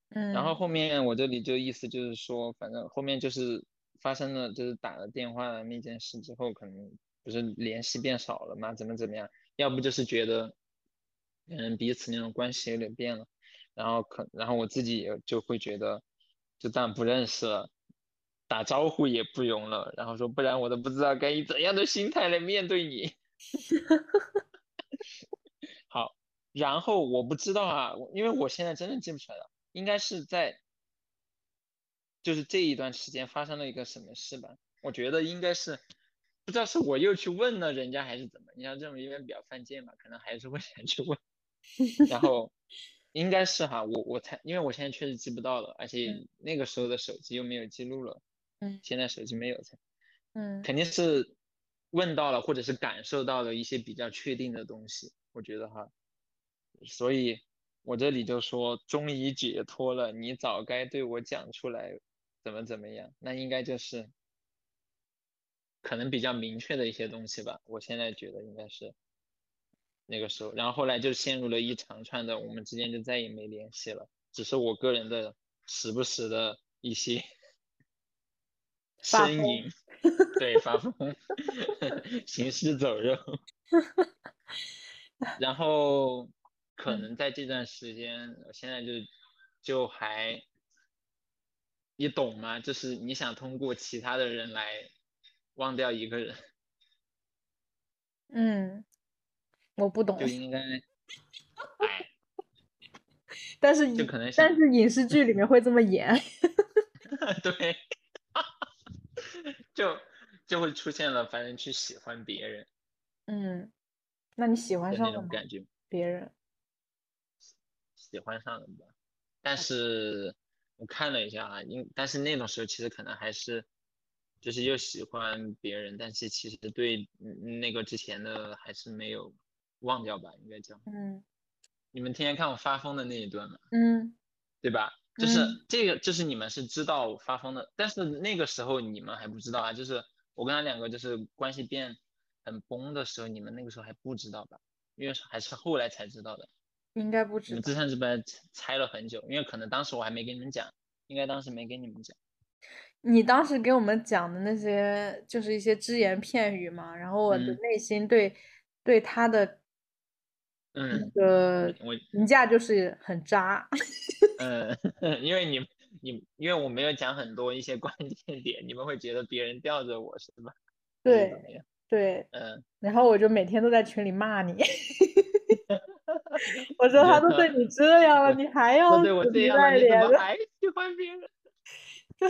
嗯，然后后面我这里就意思就是说，反正后面就是发生了，就是打了电话的那件事之后，可能不是联系变少了嘛，怎么怎么样，要不就是觉得，嗯，彼此那种关系有点变了，然后可，然后我自己也就会觉得，就当不认识了，打招呼也不用了，然后说不然我都不知道该以怎样的心态来面对你。好，然后我不知道啊，因为我现在真的记不出来了，应该是在，就是这一段时间发生了一个什么事吧？我觉得应该是，不知道是我又去问了人家还是怎么，你像这种有点比较犯贱嘛，可能还是会 想去问，然 后应该是哈，我我才，因为我现在确实记不到了，而且嗯。那个时候的手机又没有记录了，嗯。现在手机没有才。嗯。肯定是问到了，或者是感受到了一些比较确定的东西，我觉得哈，所以我这里就说终于解脱了，你早该对我讲出来，怎么怎么样，那应该就是可能比较明确的一些东西吧，我现在觉得应该是那个时候，然后后来就陷入了一长串的，我们之间就再也没联系了，只是我个人的时不时的一些 呻吟，对，发疯，行尸走肉。然后可嗯能在这段时间，我现在就就还，你懂吗？就是你想通过其他的人来忘掉一个人，嗯，我不懂就，应该，哎，但是就可能想但是影视剧里面会这么演。对，就就会出现了，反正去喜欢别人嗯，那你喜欢上那上了吗？种感觉。别人？喜欢上了吧，但是我看了一下啊，因但是那种时候其实可能还是就是又喜欢别人，但是其实对嗯那个之前的还是没有忘掉吧，应该叫。嗯你们天天看我发疯的那一段嘛，嗯对吧？就是嗯这个，就是你们是知道我发疯的，但是那个时候你们还不知道啊，就是我跟他两个就是关系变很崩的时候，你们那个时候还不知道吧？因为还是后来才知道的。应该不你们知道。自唱自白猜了很久，因为可能当时我还没跟你们讲，应该当时没跟你们讲。你当时给我们讲的那些，就是一些只言片语嘛，然后我的嗯内心对对他的那嗯个我评价就是很渣。嗯 因为你你因为我没有讲很多一些关键点，你们会觉得别人吊着我是吧？对？对，嗯，然后我就每天都在群里骂你，我说他都对你这样了，你还要对我这样了，你怎赖脸的？么还喜欢别人？对，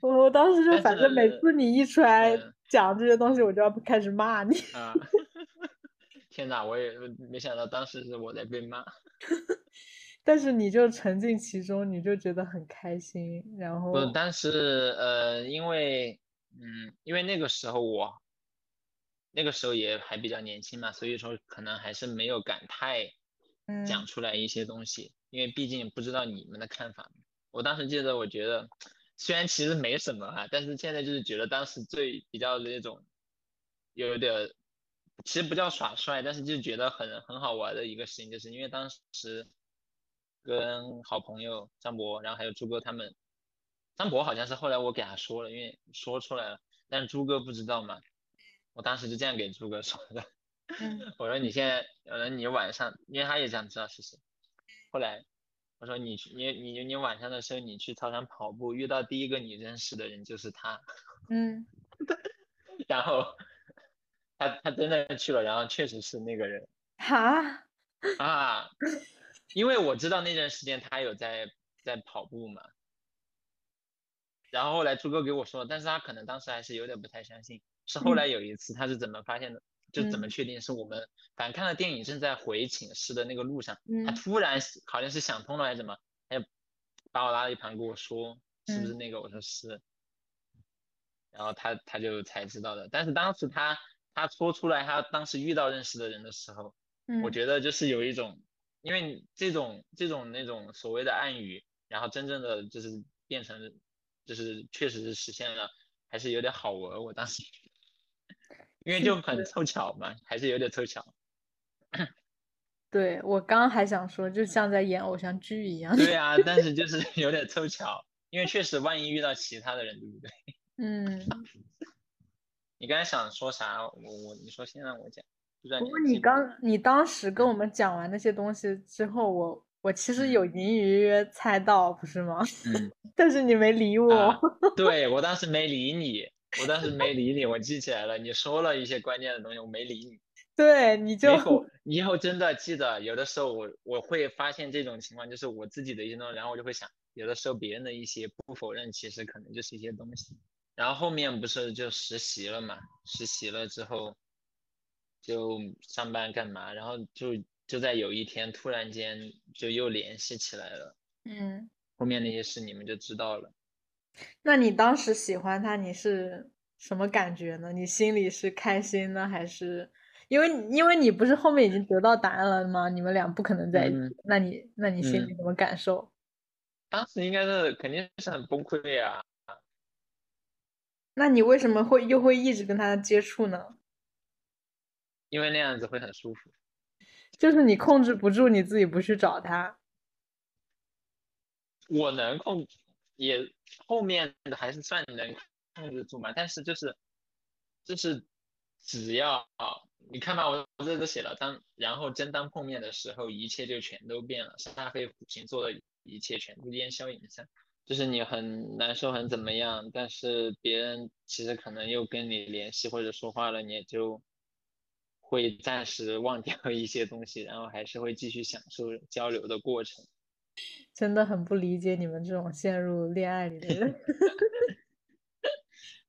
我我当时就反正每次你一出来嗯讲这些东西，我就要开始骂你。啊，天呐，我也没想到当时是我在被骂。但是你就沉浸其中，你就觉得很开心，然不，后但是呃，因为嗯，因为那个时候我那个时候也还比较年轻嘛，所以说可能还是没有敢太讲嗯出来一些东西，因为毕竟不知道你们的看法。我当时记得，我觉得虽然其实没什么啊，但是现在就是觉得当时最比较的那种有点儿，其实不叫耍帅，但是就觉得很很好玩的一个事情，就是因为当时跟好朋友张博，然后还有朱哥他们，张博好像是后来我给他说了，因为说出来了，但是朱哥不知道嘛，我当时就这样给朱哥说的，嗯。我说你现在，呃，你晚上，因为他也想知道是谁，后来我说你去，你你你晚上的时候你去操场跑步，遇到第一个你认识的人就是他，嗯。然后他他真的去了，然后确实是那个人。哈，啊，因为我知道那段时间他有在在跑步嘛，然后后来朱哥给我说，但是他可能当时还是有点不太相信，是后嗯。来有一次他是怎么发现的，就怎么嗯。确定是我们反正看了电影正在回寝室的那个路上，他嗯。突然好像是想通了还是怎么，他就把我拉到一旁跟我说是不是嗯。那个，我说是，然后他他就才知道的，但是当时他他说出来他当时遇到认识的人的时候，我嗯觉得就是有一种，因为这种这种那种所谓的暗语，然后真正的就是变成，就是确实是实现了，还是有点好玩。我当时，因为就很凑巧嘛，还是有点凑巧。对我刚还想说，就像在演偶像剧一样。对啊，但是 就是有点凑巧，因为确实万一遇到其他的人，对不对？嗯，你刚才想说啥？我我你说先让我讲，不过你刚你当时跟我们讲完那些东西之后，我我其实有嗯隐隐约约猜到，不是吗？嗯 但是你没理我。啊，对我当时没理你，我当时没理你，我记起来了，你说了一些关键的东西，我没理你。对，你就以后你以后真的记得，有的时候我我会发现这种情况，就是我自己的一些东西，然后我就会想，有的时候别人的一些不否认，其实可能就是一些东西。然后后面不是就实习了嘛，实习了之后就上班干嘛，然后就就在有一天突然间就又联系起来了，嗯，后面那些事你们就知道了。那你当时喜欢他，你是什么感觉呢？你心里是开心呢，还是因为因为你不是后面已经得到答案了吗？你们俩不可能在一起，嗯那你那你心里嗯什么感受？当时应该是肯定是很崩溃呀、那你为什么会又会一直跟他接触呢？因为那样子会很舒服。就是你控制不住你自己不去找他。我能控，也后面的还是算能控制住嘛，但是就是就是只要你看吧，我这都写了，当然后真当碰面的时候，一切就全都变了，煞费苦心做的一切全部烟消云散。就是你很难受，很怎么样，但是别人其实可能又跟你联系或者说话了，你也就会暂时忘掉一些东西，然后还是会继续享受交流的过程。真的很不理解你们这种陷入恋爱里的人。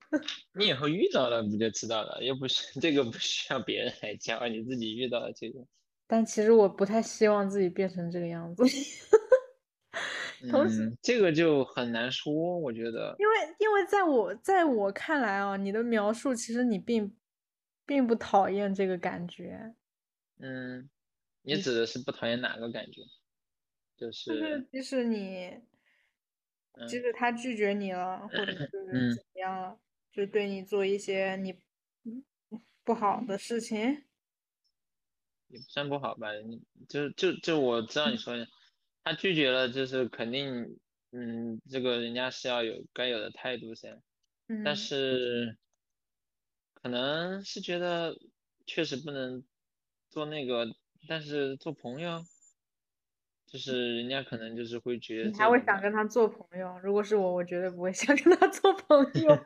你以后遇到了不就知道了？又不是这个不需要别人来教，你自己遇到了这个。但其实我不太希望自己变成这个样子，同时嗯，这个就很难说，我觉得。因为因为在我在我看来啊，你的描述其实你并并不讨厌这个感觉，嗯，你你指的是不讨厌哪个感觉？就是就是是，即使你即嗯使他拒绝你了，或者是嗯怎么样了，就对你做一些你嗯不好的事情，也不算不好吧，你就就就我知道你说的，他拒绝了，就是肯定，嗯，这个人家是要有该有的态度噻，嗯，但是可能是觉得确实不能做那个，但是做朋友，就是人家可能就是会觉得你还会种想跟他做朋友？如果是我，我绝对不会想跟他做朋 友。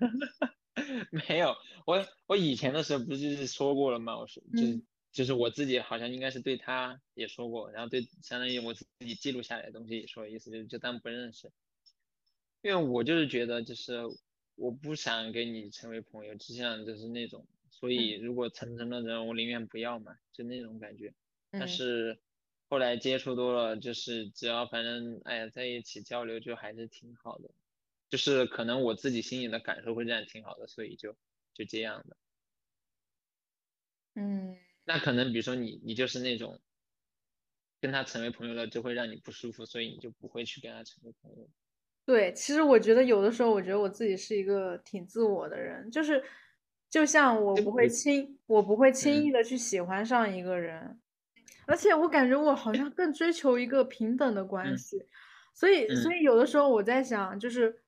没有，我我以前的时候不是说过了吗？我说就是、嗯就是我自己好像应该是对他也说过，然后对相当于我自己记录下来的东西也说，意思就就当不认识，因为我就是觉得就是我不想跟你成为朋友，只想就是那种，所以如果成成了人，我宁愿不要嘛，就那种感觉。但嗯。是后来接触多了，就是只要反正哎呀在一起交流就还是挺好的，就是可能我自己心里的感受会这样挺好的，所以就就这样的。嗯，那可能比如说你你就是那种跟他成为朋友了就会让你不舒服，所以你就不会去跟他成为朋友。对，其实我觉得有的时候，我觉得我自己是一个挺自我的人，就是就像我不会轻，我不会轻嗯。易的去喜欢上一个人，而且我感觉我好像更追求一个平等的关嗯。系，所以所嗯。以有的时候我在想，就是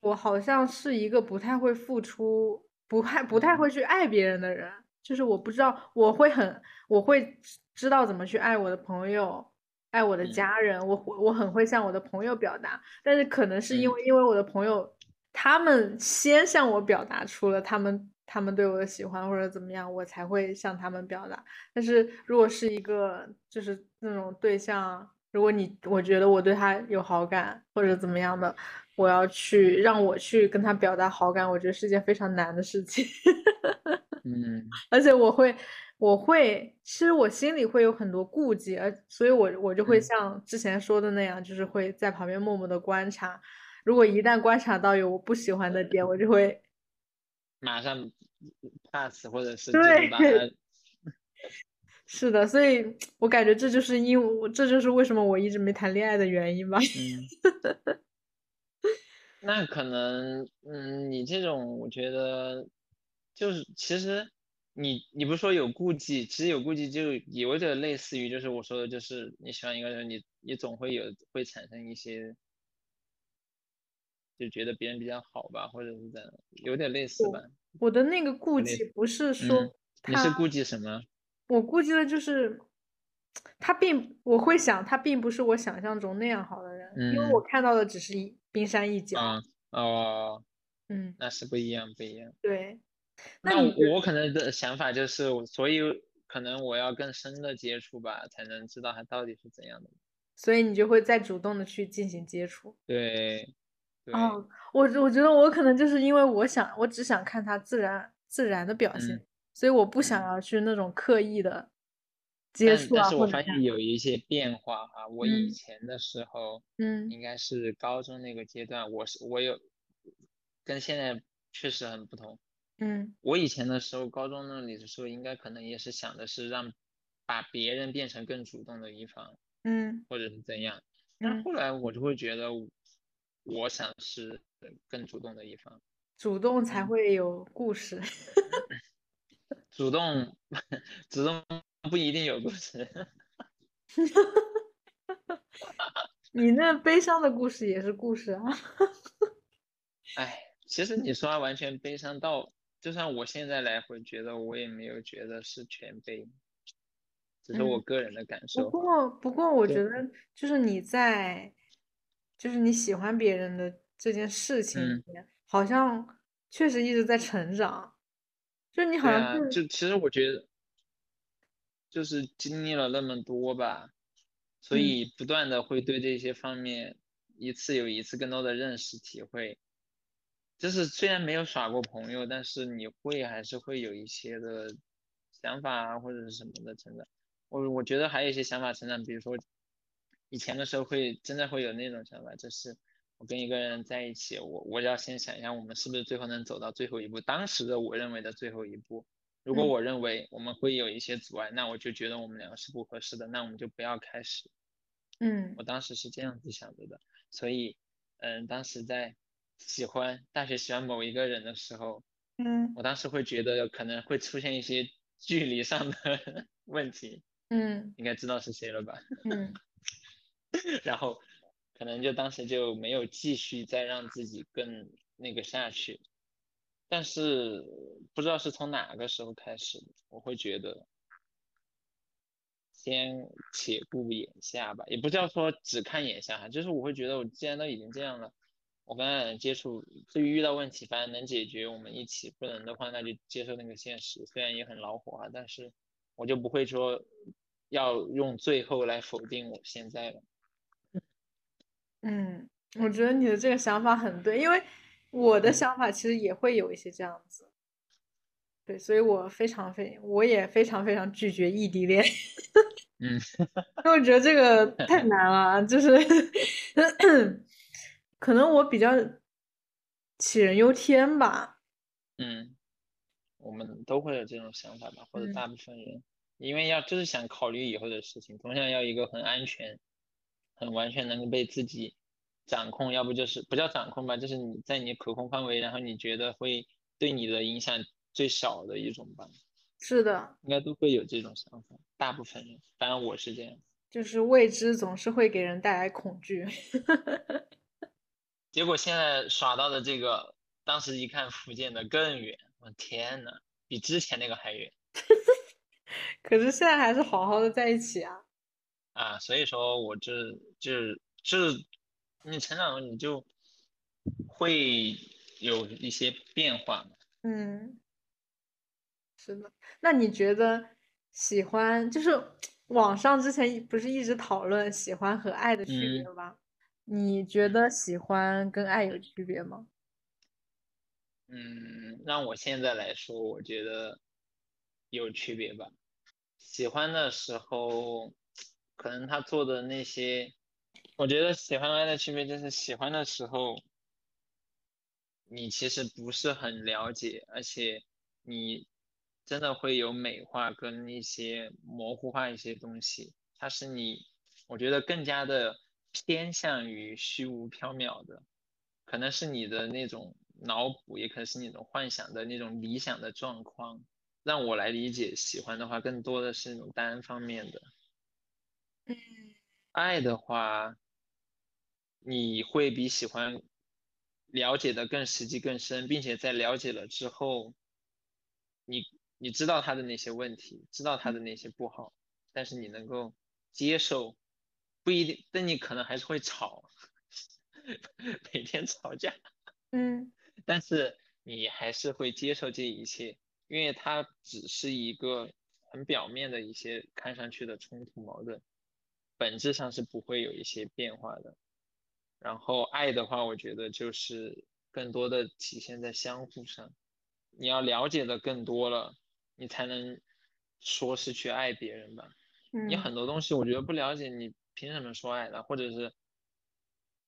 我好像是一个不太会付出，不太不太嗯。会去爱别人的人，就是我不知道我会很我会知知道怎么去爱我的朋友。爱我的嗯家人，我会我很会向我的朋友表达，但是可能是因嗯为因为我的朋友他们先向我表达出了他们他们对我的喜欢或者怎么样，我才会向他们表达。但是如果是一个就是那种对象，如果你我觉得我对他有好感或者怎么样的，我要去让我去跟他表达好感，我觉得是件非常难的事情。嗯。而且我会，我会，其实我心里会有很多顾忌，而所以我我就会嗯。像之前说的那样，就是会在旁边默默的观察。如果一旦观察到有我不喜欢的点，我就会，马上 pass 或者是就是把对它。是的，所以我感觉这就是因为我这就是为什么我一直没谈恋爱的原因吧。嗯，那可能嗯你这种我觉得就是其实你你不是说有顾忌，其实有顾忌就有点类似于就是我说的就是你喜欢一个人，你你总会有会产生一些。就觉得别人比较好吧，或者是怎样，有点类似吧。我的那个顾类忌不是嗯说他，你是顾忌什么？我顾忌的就是他并我会想他并不是我想象中那样好的人，因为我嗯看到的只是一冰山一角。啊哦，嗯，那是不一样，不一样。对。那我可能的想法就是，所以可能我要更深的接触吧，才能知道他到底是怎样的。所以你就会再主动的去进行接触。对，对，哦，我我觉得我可能就是因为我想，我只想看他自然自然的表现，嗯所以我不想嗯要去那种刻意的接触啊，但是我发现有一些变化啊，我以嗯前的时候，嗯应该是高中那个阶段，我是我有跟现在确实很不同。嗯我以前的时候，高中那里的时候，应该可能也是想的是让把别人变成更主动的一方，嗯或者是怎样。但嗯，后来我就会觉得，我想是更主动的一方。主动才嗯会有故事。主动，主动不一定有故事。你那悲伤的故事也是故事啊。哎，其实你说完全悲伤到，就算我现在来回觉得，我也没有觉得是全悲，只是我嗯个人的感受不。过不过，我觉得就是你在，就是你喜欢别人的这件事情里嗯，好像确实一直在成长。就你好像是就其实我觉得，就是经历了那么多吧，所嗯以不断的会对这些方面一次有一次更多的认识体会。就是虽然没有耍过朋友，但是你会还是会有一些的想法啊，或者是什么的成长。我我觉得还有一些想法成长，比如说以前的时候会真的会有那种想法，就是我跟一个人在一起，我我要先想一下我们是不是最后能走到最后一步，当时的我认为的最后一步。如果嗯我认为我们会有一些阻碍，那我就觉得我们两个是不合适的，那我们就不要开始。嗯我当时是这样子想着的，所以，嗯，当时在喜欢大学喜欢某一个人的时候，嗯我当时会觉得可能会出现一些距离上的 问题，嗯应该知道是谁了吧？嗯 然后可能就当时就没有继续再让自己更那个下去，但是不知道是从哪个时候开始，我会觉得先且顾眼下吧，也不叫说只看眼下哈，就是我会觉得我既然都已经这样了，我跟他人接触，至于遇到问题，反正能解决我们一起，不能的话那就接受那个现实，虽然也很恼火啊，但是我就不会说要用最后来否定我现在了。嗯，我觉得你的这个想法很对，因为我的想法其实也会有一些这样子。对，所以我非常非我也非常非常拒绝异地恋，嗯 因为我觉得这个太难了，就是 可能我比较杞人忧天吧。嗯，我们都会有这种想法吧，或者嗯大部分人，因为要就是想考虑以后的事情，总想要一个很安全、很完全能够被自己掌控，要不就是不叫掌控吧，就是你在你可控范围，然后你觉得会对你的影响最小的一种吧，是的，应该都会有这种想法，大部分人，反正我是这样。就是未知总是会给人带来恐惧。结果现在耍到的这个，当时一看福建的更远，我天呐，比之前那个还远 可是现在还是好好的在一起啊。啊！所以说我这就是就是你成长了，你就会有一些变化嘛。嗯，是的。那你觉得喜欢就是网上之前不是一直讨论喜欢和爱的区别嗯吗？你觉得喜欢跟爱有区别吗？嗯，让我现在来说，我觉得有区别吧。喜欢的时候，可能他做的那些，我觉得喜欢和爱的区别就是喜欢的时候，你其实不是很了解，而且你真的会有美化跟一些模糊化一些东西，它是你，我觉得更加的偏向于虚无缥缈的。可能是你的那种脑补，也可能是你那种幻想的那种理想的状况。让我来理解，喜欢的话更多的是那种单方面的。嗯爱的话，你会比喜欢了解的更实际、更深，并且在了解了之后，你你知道他的那些问题，知道他的那些不好，但是你能够接受，不一定，但你可能还是会吵，每天吵架。嗯 但是你还是会接受这一切，因为它只是一个很表面的一些看上去的冲突矛盾，本质上是不会有一些变化的。然后爱的话，我觉得就是更多的体现在相互上，你要了解的更多了，你才能说是去爱别人吧。你嗯很多东西我觉得不了解，你凭什么说爱呢？或者是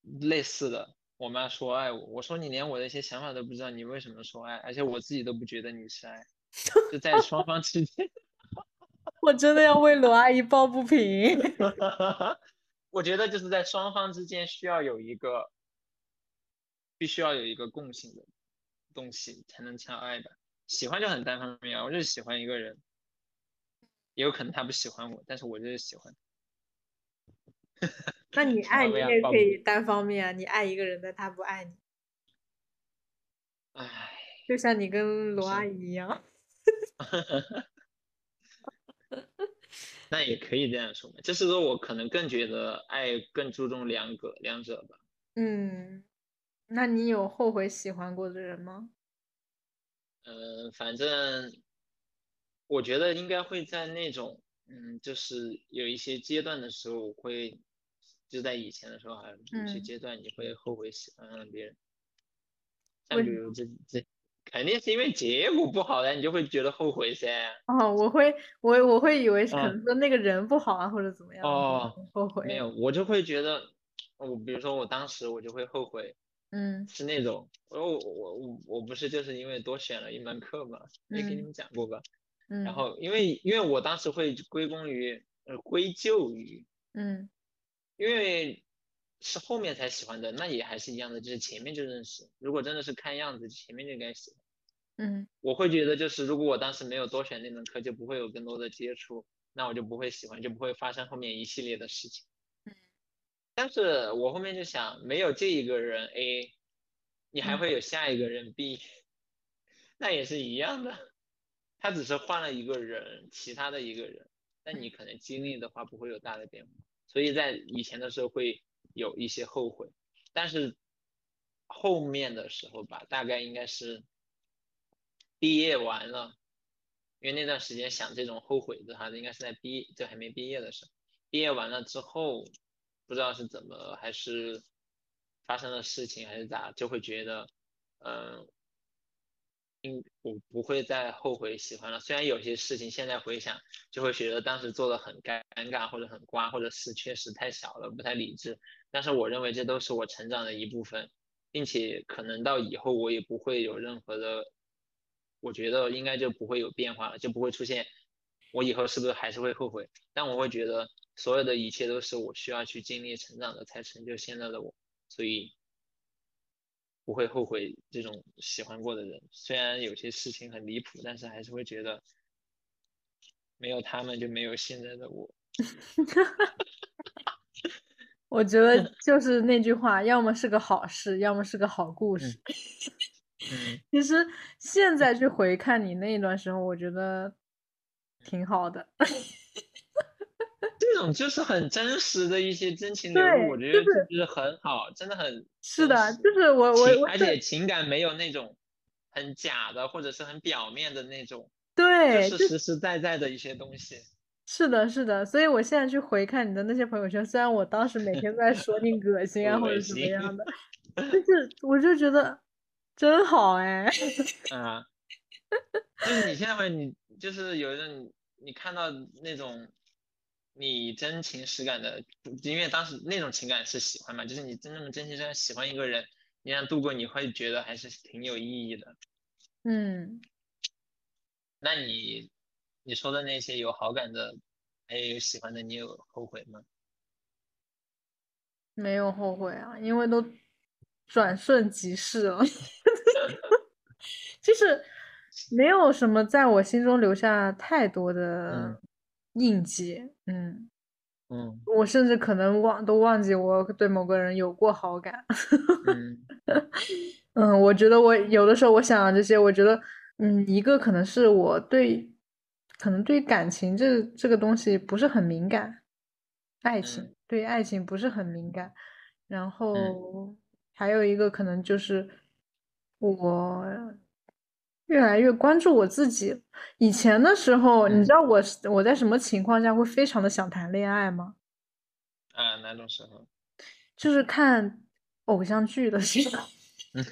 类似的，我妈说爱我，我说你连我的一些想法都不知道，你为什么说爱？而且我自己都不觉得你是爱，就在双方之间，我真的要为罗阿姨抱不平。我觉得就是在双方之间需要有一个，必须要有一个共性的东西才能叫爱吧。喜欢就很单方面啊，我就是喜欢一个人，也有可能他不喜欢我，但是我就是喜欢。那你 爱你也可以单方面啊，你爱一个人，但他不爱你，唉，就像你跟罗阿姨一样。那也可以这样说嘛，就是说我可能更觉得爱更注重两个两者吧。嗯，那你有后悔喜欢过的人吗？嗯，反正我觉得应该会在那种，嗯，就是有一些阶段的时候我会，就在以前的时候，还有一些嗯阶段你会后悔喜欢上别人，像比如这这，肯定是因为结果不好的，你就会觉得后悔噻。哦，我会，我我会以为是可啊能说那个人不好啊，或者怎么样，哦后悔。没有，我就会觉得，我比如说我当时我就会后悔，嗯是那种，我我我我我不是就是因为多选了一门课嘛，没给你嗯们讲过吧？嗯，然后因为因为我当时会归功于呃归咎于，嗯因为是后面才喜欢的，那也还是一样的，就是前面就认识。如果真的是看样子，前面就该喜欢。嗯我会觉得就是如果我当时没有多选那门课，就不会有更多的接触，那我就不会喜欢，就不会发生后面一系列的事情。嗯但是我后面就想，没有这一个人 A，你还嗯会有下一个人 B，那也是一样的，他只是换了一个人，其他的一个人，但你可能经历的话不会有大的变化，所以在以前的时候会有一些后悔，但是后面的时候吧，大概应该是毕业完了，因为那段时间想这种后悔的哈，应该是在毕就还没毕业的时候，毕业完了之后，不知道是怎么还是发生了事情还是咋，就会觉得，嗯、应我不会再后悔喜欢了。虽然有些事情现在回想，就会觉得当时做的很尴尬或者很瓜，或者是确实太小了，不太理智。但是我认为这都是我成长的一部分，并且可能到以后我也不会有任何的，我觉得应该就不会有变化了，就不会出现我以后是不是还是会后悔？但我会觉得所有的一切都是我需要去经历成长的，才成就现在的我，所以不会后悔这种喜欢过的人。虽然有些事情很离谱，但是还是会觉得没有他们就没有现在的我。我觉得 就是那句话，要么是个好事，要么是个好故事。嗯，其实现在去回看你那一段时候，我觉得挺好的。这种就是很真实的一些真情流露，我觉得对就是很好，真的很是的，就是我我情而且情感没有那种很假的或者是很表面的那种，对，是实实在在的一些东西。是的，是的，所以我现在去回看你的那些朋友圈，虽然我当时每天在说你恶心啊或者怎么样的，但是我就觉得真好哎。啊，就是你现在会，你就是有一种你看到那种你真情实感的，因为当时那种情感是喜欢嘛，就是你真正真心实感喜欢一个人，你让度过，你会觉得还是挺有意义的。嗯，那你你说的那些有好感的，还有喜欢的，你有后悔吗？没有后悔啊，因为都转瞬即逝了，就是没有什么在我心中留下太多的嗯印记。嗯，嗯。我甚至可能忘都忘记我对某个人有过好感。嗯。嗯，我觉得我有的时候我想这些，我觉得，嗯，一个可能是我对，可能对感情这这个东西不是很敏感，爱情嗯。对爱情不是很敏感，然后还有一个可能就是我越来越关注我自己。以前的时候，你嗯知道我我在什么情况下会非常的想谈恋爱吗？啊，哪种时候？就是看偶像剧的时候。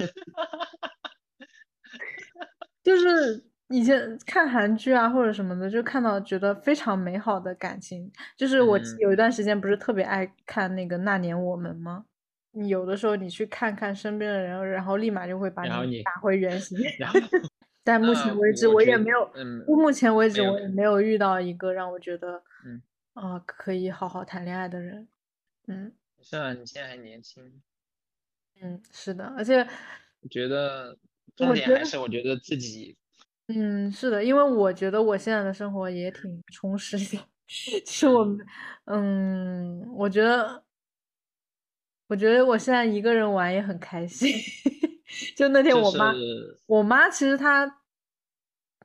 就是以前看韩剧啊或者什么的，就看到觉得非常美好的感情。就是我嗯有一段时间不是特别爱看那个《那年我们》吗？你有的时候你去看看身边的人，然后立马就会把你打回原形。然后但目前为止，我也没有，嗯目前为止我也没有遇到一个让我觉得，嗯啊、可以好好谈恋爱的人。嗯是啊，你现在还年轻，嗯，是的，而且我觉得重点还是我觉得自己嗯，是的，因为我觉得我现在的生活也挺充实的，就是我们，嗯，我觉得，我觉得我现在一个人玩也很开心。就那天我妈，是我妈其实她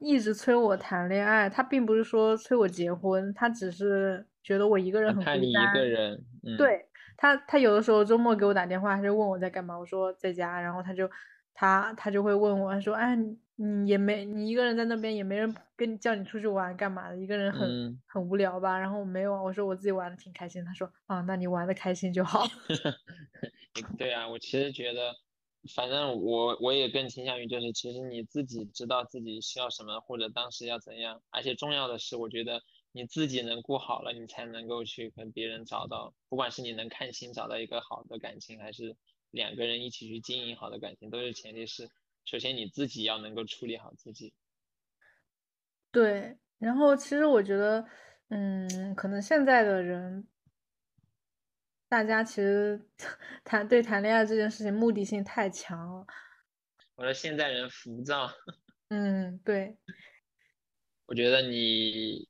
一直催我谈恋爱，她并不是说催我结婚，她只是觉得我一个人很孤单你一个单。人，嗯，对她，她有的时候周末给我打电话，她就问我在干嘛，我说在家，然后她就她她就会问我，她说，哎，你你也没你一个人在那边也没人跟你叫你出去玩干嘛的，一个人很、嗯很无聊吧？然后我没有啊，我说我自己玩的挺开心，他说啊，那你玩的开心就好。对啊，我其实觉得，反正我我也更倾向于就是，其实你自己知道自己需要什么，或者当时要怎样，而且重要的是，我觉得你自己能过好了，你才能够去跟别人找到，不管是你能看清找到一个好的感情，还是两个人一起去经营好的感情，都是前提是，首先你自己要能够处理好自己。对，然后其实我觉得，嗯，可能现在的人，大家其实 谈对谈恋爱这件事情目的性太强了。我说现在人浮躁，嗯，对，我觉得你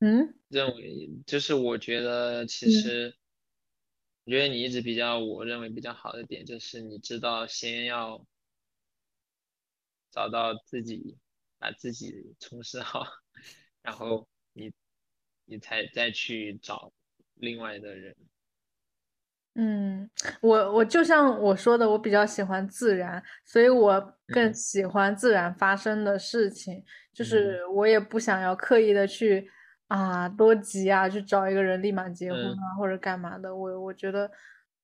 嗯认为，就是我觉得其嗯实，我觉得你一直比较，我认为比较好的点就是你知道先要找到自己，把自己充实好，然后你你才再去找另外的人。嗯，我我就像我说的，我比较喜欢自然，所以我更嗯喜欢自然发生的事情。就嗯是我也不想要刻意的去啊多急啊，去找一个人立马结婚嗯啊或者干嘛的。我我觉得，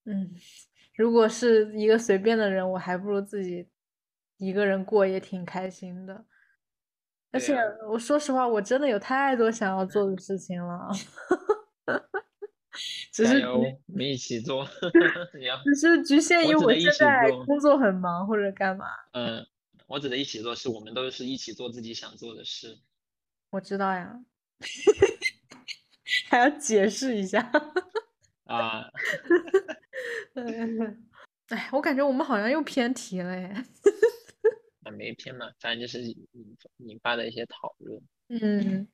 嗯，如果是一个随便的人，我还不如自己一个人过也挺开心的。而且我说实话，我真的有太多想要做的事情了，只是加油，我们一起做。只是局限于我现在工作很忙或者干嘛。嗯，我指的一起做是我们都是一起做自己想做的事。我知道呀，还要解释一下。啊，哎，我感觉我们好像又偏题了耶。啊没偏嘛，反正就是引引发的一些讨论。嗯，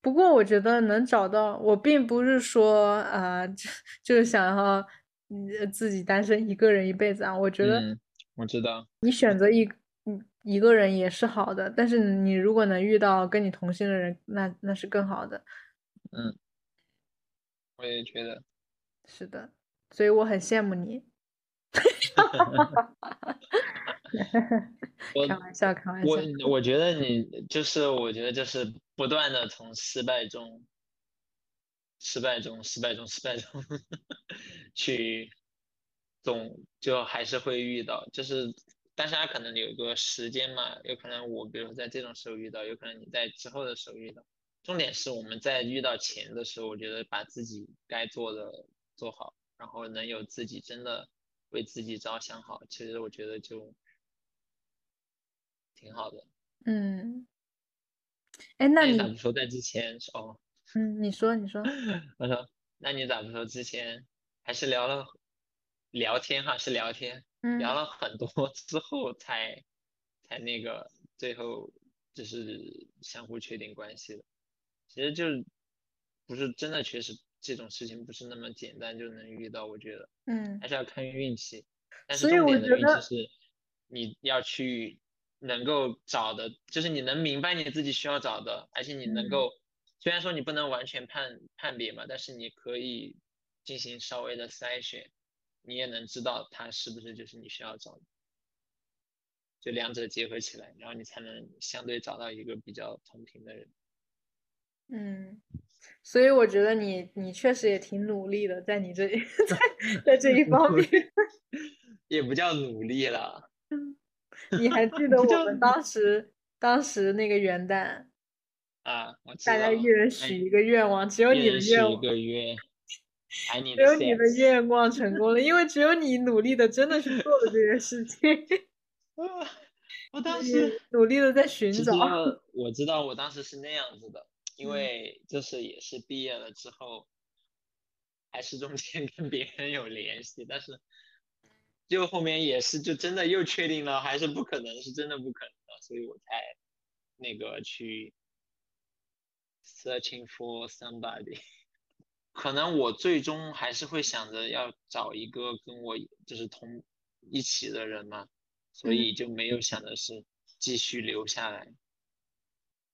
不过我觉得能找到，我并不是说啊、呃就就是想要嗯自己单身一个人一辈子啊。我觉得嗯，我知道。你选择一嗯一个人也是好的，但是你如果能遇到跟你同性的人，那那是更好的。嗯，我也觉得。是的，所以我很羡慕你。我开玩笑，开玩笑。我我觉得你就是，我觉得就是不断的从失败中、失败中、失败中、失败中 去总就还是会遇到，就是但是他可能有一个时间嘛，有可能我比如说在这种时候遇到，有可能你在之后的时候遇到。重点是我们在遇到钱的时候，我觉得把自己该做的做好，然后能有自己真的为自己着想好，其实我觉得就挺好的。嗯，哎，那你你咋不说在之前哦？嗯，你说，你说，我说，那你咋不说之前还是聊了聊天哈，是聊天，嗯聊了很多 之后才才那个最后就是相互确定关系的。其实就是不是真的，确实这种事情不是那么简单就能遇到，我觉得嗯还是要看运气。但是重点的运气是你要去能够找的，就是你能明白你自己需要找的，而且你能嗯够，虽然说你不能完全判判别嘛，但是你可以进行稍微的筛选，你也能知道他是不是就是你需要找的，就两者结合起来，然后你才能相对找到一个比较同频的人。嗯，所以我觉得你你确实也挺努力的，在你这 在 在这一方面。也不叫努力了，你还记得我们当时当时那个元旦，啊，我大家一人哎许一个愿望，只有你的愿望，只有你的愿望成功了，因为只有你努力的真的去做了这件事情，啊，我当时努力的在寻找。我知道我当时是那样子的，因嗯为就是也是毕业了之后，还是中间跟别人有联系，但是就后面也是就真的又确定了，还是不可能，是真的不可能的，所以我才那个去 searching for somebody。可能我最终还是会想着要找一个跟我就是同一起的人嘛，所以就没有想的是继续留下来，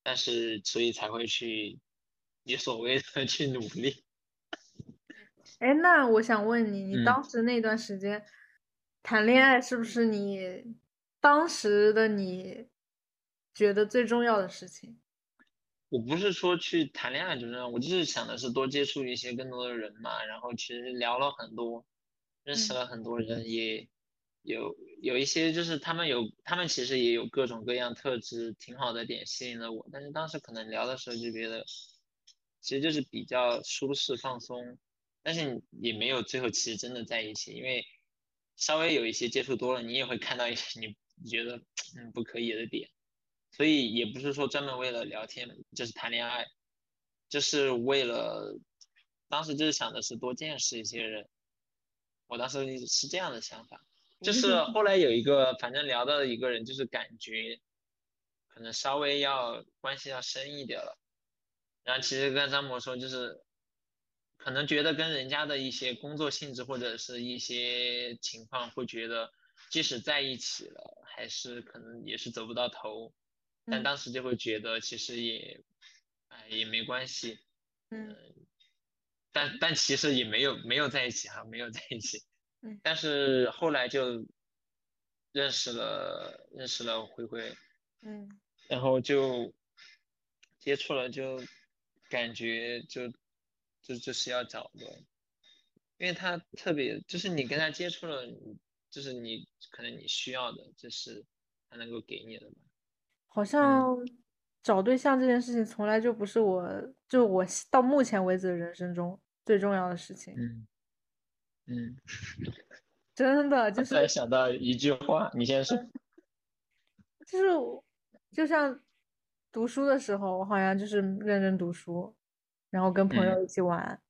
但是所以才会去你所谓的 去努力。哎，那我想问你，你嗯当时那段时间谈恋爱是不是你当时的你觉得最重要的事情？我不是说去谈恋爱就这样，我就是想的是多接触一些更多的人嘛，然后其实聊了很多，认识嗯了很多人，也有有一些就是他们有他们其实也有各种各样特质挺好的点吸引了我，但是当时可能聊的时候就觉得，其实就是比较舒适放松，但是也没有最后其实真的在一起，因为稍微有一些接触多了，你也会看到一些你你觉得嗯不可以的点。所以也不是说专门为了聊天，就是谈恋爱，就是为了，当时就是想的是多见识一些人，我当时是这样的想法，就是后来有一个反正聊到的一个人，就是感觉可能稍微要关系要深一点了。然后其实跟张博说，就是可能觉得跟人家的一些工作性质或者是一些情况，会觉得即使在一起了，还是可能也是走不到头。但嗯当时就会觉得其实也，哎也没关系。嗯但但其实也没有没有在一起哈，没有在一起。嗯 但是后来就认识了认识了灰灰，嗯然后就接触了，就感觉就就就是要找的，因为他特别就是你跟他接触了，就是你可能你需要的，这是他能够给你的吧。好像找对象这件事情从来就不是我，就我到目前为止的人生中最重要的事情，嗯嗯，真的 就突然想到一句话，你先说。就是我就像读书的时候，我好像就是认真读书，然后跟朋友嗯一起玩。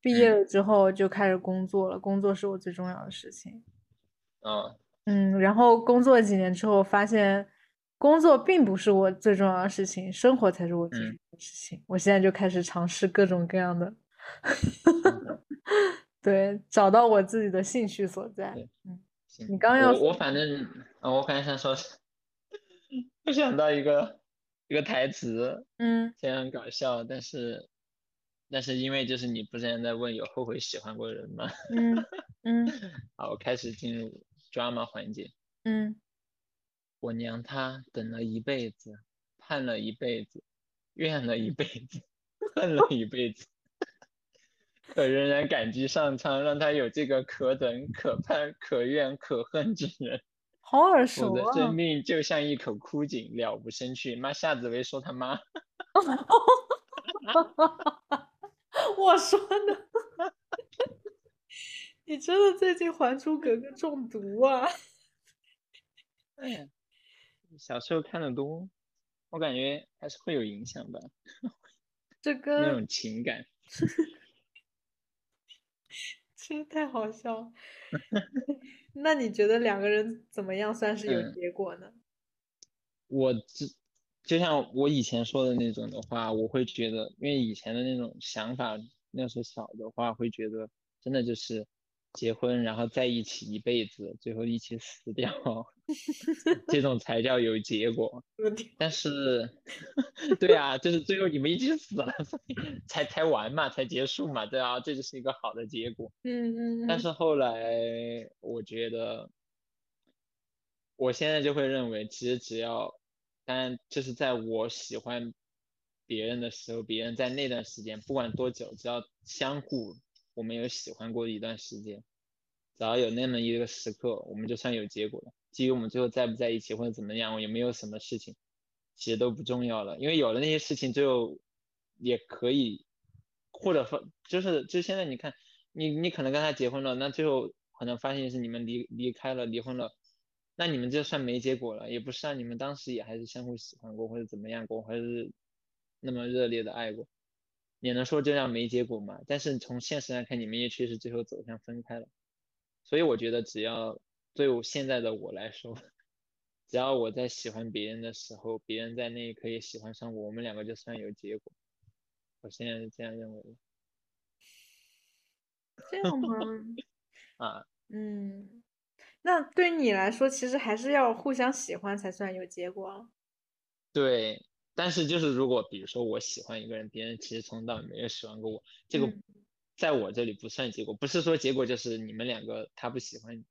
毕业了之后就开始工作了，工作是我最重要的事情。嗯嗯，然后工作几年之后，发现工作并不是我最重要的事情，生活才是我最重嗯要的事情。我现在就开始尝试各种各样的，对，找到我自己的兴趣所在。嗯，你刚刚要我我反正，呃我刚才想说，我想到一个一个台词，嗯虽然很搞笑，但是但是因为就是你不是在问有后悔喜欢过的人吗？嗯嗯 好，我开始进入 drama 环节。嗯，我娘她等了一辈子，盼了一辈子，怨了一辈子，恨了一辈子，可仍然感激上苍，让她有这个可等、可盼、可怨、可恨之人。好耳熟啊！我的生命就像一口枯井，了无生趣。妈，夏紫薇说他妈，我说呢，你真的最近《还珠格格》中毒啊？哎，小时候看的多，我感觉还是会有影响吧，这个那跟种情感。真的太好笑了。那你觉得两个人怎么样算是有嗯结果呢？我只就像我以前说的那种的话，我会觉得，因为以前的那种想法，那时候小的话，会觉得真的就是结婚，然后在一起一辈子，最后一起死掉，这种才叫有结果。但是，对啊，就是最后你们一起死了，所以才才完嘛，才结束嘛，对啊，这就是一个好的结果。嗯嗯嗯，但是后来我觉得，我现在就会认为，其实只要，但就是在我喜欢别人的时候，别人在那段时间，不管多久，只要相互我们有喜欢过一段时间，只要有那么一个时刻，我们就算有结果了。基于我们最后在不在一起或者怎么样，有没有什么事情，其实都不重要了，因为有了那些事情，最后也可以，或者说就是就现在你看，你你可能跟他结婚了，那最后可能发现是你们离离开了，离婚了，那你们这算没结果了，也不是啊，你们当时也还是相互喜欢过或者怎么样过，还是那么热烈的爱过，也能说这样没结果嘛？但是从现实来看，你们也确实最后走向分开了，所以我觉得只要对我现在的我来说，只要我在喜欢别人的时候，别人在那一刻也喜欢上我，我们两个就算有结果。我现在是这样认为的这样吗？啊，嗯，那对你来说，其实还是要互相喜欢才算有结果啊。对。但是就是如果比如说我喜欢一个人，别人其实从头到尾没有喜欢过我，这个嗯在我这里不算结果，不是说结果就是你们两个他不喜欢你，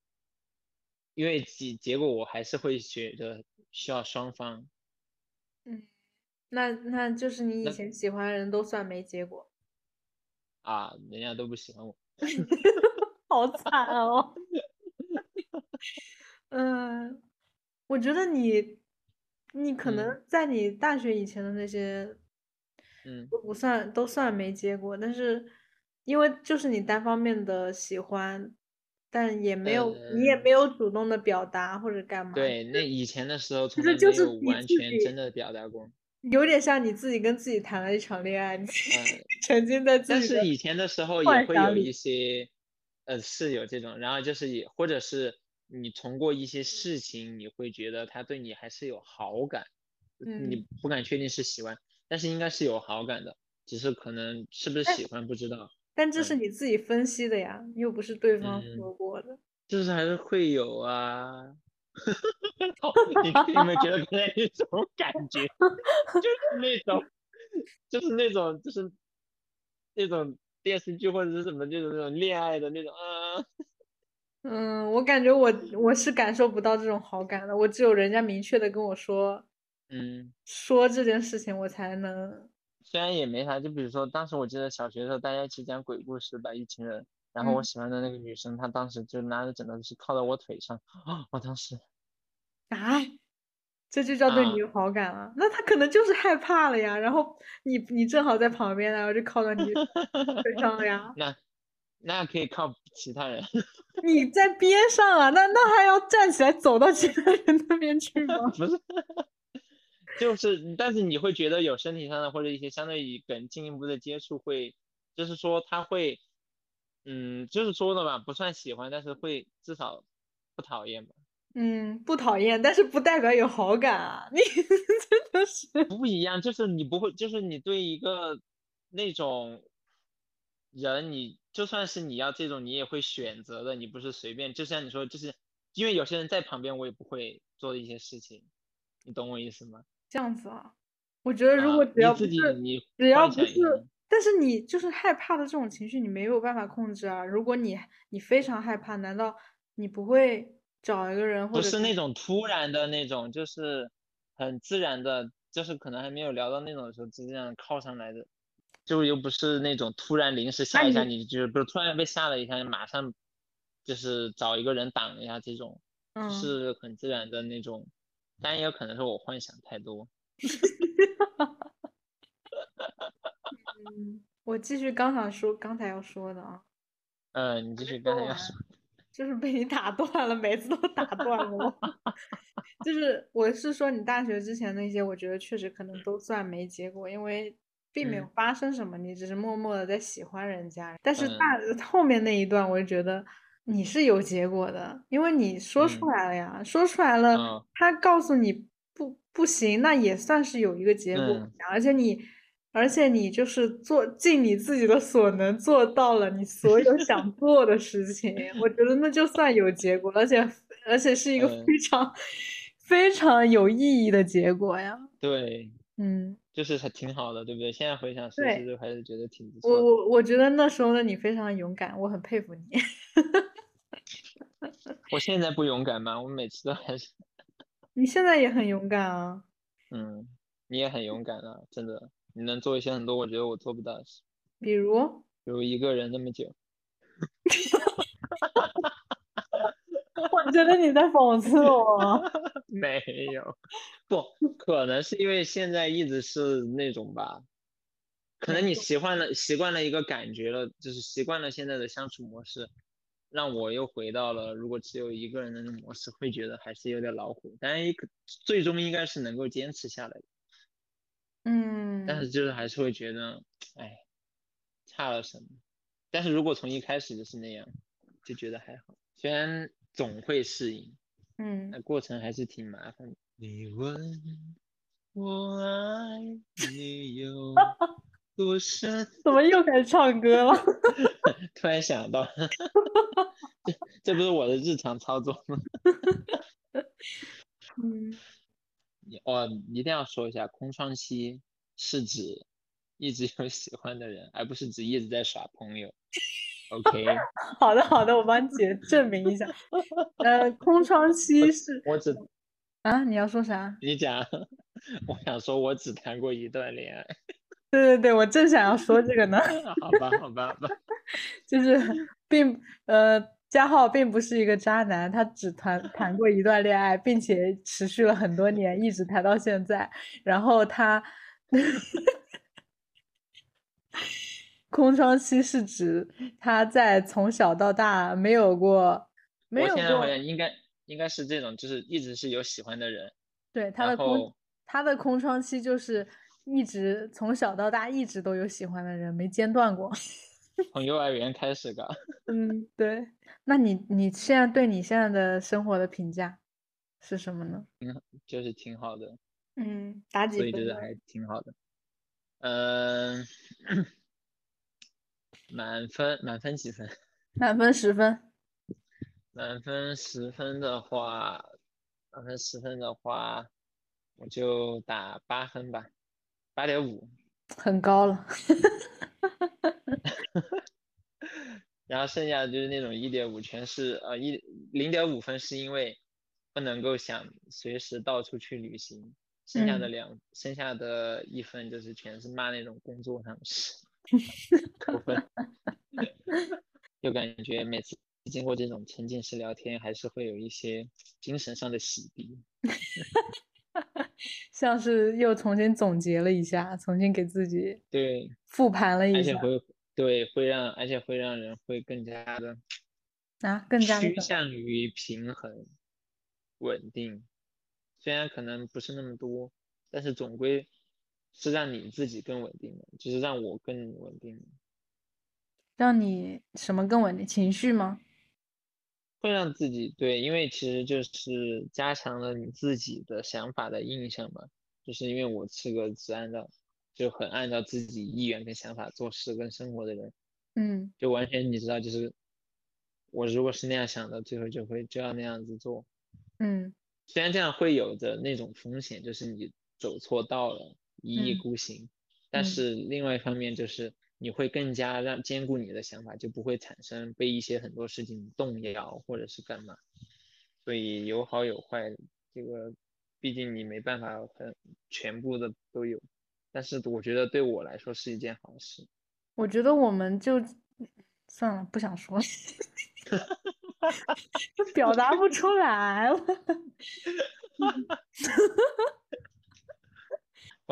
因为结结果我还是会觉得需要双方。嗯，那那就是你以前喜欢的人都算没结果，啊，人家都不喜欢我。好惨哦。嗯，我觉得你，你可嗯能在你大学以前的那些嗯都不算，都算没结果，但是因为就是你单方面的喜欢，但也没有，你也嗯没有主动的表达或者干嘛，对，那以前的时候从实来没有就是完全真的表达过。有点像你自己跟自己谈了一场恋爱，你嗯，沉浸在自但己但是以前的时候也会有一些，呃，是有这种，然后就是也或者是你通过一些事情，你会觉得他对你还是有好感，你嗯不敢确定是喜欢，但是应该是有好感的，只是可能是不是喜欢不知道，但这嗯是你自己分析的呀，又不是对方嗯说过的。就是还是会有啊。哦你你有没有觉得刚才那种感觉，就是那种，就是那种，就是那种电视剧或者是什么那种那种恋爱的那种啊，嗯，我感觉我我是感受不到这种好感的，我只有人家明确的跟我说嗯，说这件事情，我才能虽然也没啥，就比如说当时我记得小学的时候大家一起讲鬼故事吧，一群人，然后我嗯喜欢的那个女生，她当时就拿着枕头是靠在我腿上，啊，我当时 啊，这就叫对你啊有好感了。那她可能就是害怕了呀，然后你你正好在旁边，然后就靠到你腿上了呀。那那可以靠其他人，你在边上啊，那那还要站起来走到其他人那边去吗？不是，就是，但是你会觉得有身体上的或者一些相对于更进一步的接触会，就是说他会，嗯，就是说的吧，不算喜欢，但是会至少不讨厌吧。嗯，不讨厌，但是不代表有好感啊！你真的是，不一样，就是你不会，就是你对一个那种人，你就算是你要这种，你也会选择的，你不是随便。就像你说，就是因为有些人在旁边，我也不会做的一些事情，你懂我意思吗？这样子啊。我觉得如果啊，只要自己是，你只要不是，但是你就是害怕的这种情绪，你没有办法控制啊。如果你你非常害怕，难道你不会找一个人或不者不是那种突然的那种，就是很自然的，就是可能还没有聊到那种的时候，就这样靠上来的，就又不是那种突然临时那吓一下你你，就是不是突然被吓了一下，马上就是找一个人挡一下这种，嗯，是很自然的那种，但也有可能是我幻想太多。嗯，我继续刚想说刚才要说的啊，嗯，你继续刚才要说，就是被你打断了，每次都打断我。就是我是说你大学之前那些，我觉得确实可能都算没结果，因为并没有嗯发生什么，你只是默默的在喜欢人家。但是嗯大后面那一段，我就觉得你是有结果的，因为你说出嗯来了呀，说出来了，嗯他告诉你不不行，那也算是有一个结果嗯，而且你。而且你就是做尽你自己的所能做到了你所有想 做的事情，我觉得那就算有结果，而且而且是一个嗯非常、非常有意义的结果呀。对，嗯，就是还挺好的，对不对？现在回想，其对实还是觉得挺不我错的。我我觉得那时候的你非常勇敢，我很佩服你。我现在不勇敢吗？我每次都还是，你现在也很勇敢啊，嗯，你也很勇敢啊，真的，你能做一些很多我觉得我做不到的事，比如，比如一个人那么久。我觉得你在讽刺我。没有，不可能是因为现在一直是那种吧，可能你习惯了习惯了一个感觉了，就是习惯了现在的相处模式，让我又回到了如果只有一个人的那种模式，会觉得还是有点恼火，但是也可最终应该是能够坚持下来的，嗯，但是。就是还是会觉得，哎，差了什么。但是如果从一开始就是那样，就觉得还好，虽然总会适应。嗯那过程还是挺麻烦的。你问我爱你有 多深？怎么又开始唱歌了？突然想到，这这不是我的日常操作吗？嗯，你哦，一定要说一下，空窗期是指一直有喜欢的人，而不是指一直在耍朋友。OK，好的好的，我帮你解证明一下。呃，空窗期是我只啊，你要说啥？你讲，我想说，我只谈过一段恋爱。对对对，我正想要说这个呢，好吧，好吧，好吧。就是并呃，加号并不是一个渣男，他只谈谈过一段恋爱，并且持续了很多年，一直谈到现在。然后他空窗期是指他在从小到大没有过没有我现在好像应该应该是这种，就是一直是有喜欢的人，对他的空他的空窗期就是一直从小到大一直都有喜欢的人，没间断过。从幼儿园开始的。嗯，对。那你你现在对你现在的生活的评价是什么呢？就是挺好的，嗯，打几分呢？所以就是还挺好的。嗯、满分满分几分？满分十分。满分十分的话，满分十分的话，我就打八分吧，八点五。很高了。然后剩下的就是那种一点五，全是呃一零点五分是因为不能够想随时到处去旅行，剩下的嗯两、剩下的一分就是全是骂那种工作上的事。就感觉每次经过这种沉浸式聊天，还是会有一些精神上的洗涤。像是又重新总结了一下，重新给自己对，复盘了一下而且会对会让而且会让人会更加的啊，更加趋向于平衡、稳定。虽然可能不是那么多，但是总归是让你自己更稳定的，就是让我更稳定的，让你什么更稳定？情绪吗？会让自己对，因为其实就是加强了你自己的想法的印象嘛。就是因为我是个只按照就很按照自己意愿跟想法做事跟生活的人，嗯就完全你知道，就是我如果是那样想的，最后就会就要那样子做。嗯虽然这样会有着那种风险，就是你走错道了，一意嗯孤行，但嗯是另外一方面就是你会更加让兼顾你的想法，就不会产生被一些很多事情动摇或者是干嘛。所以有好有坏，这个毕竟你没办法很全部的都有，但是我觉得对我来说是一件好事。我觉得我们就算了，不想说了，表达不出来了。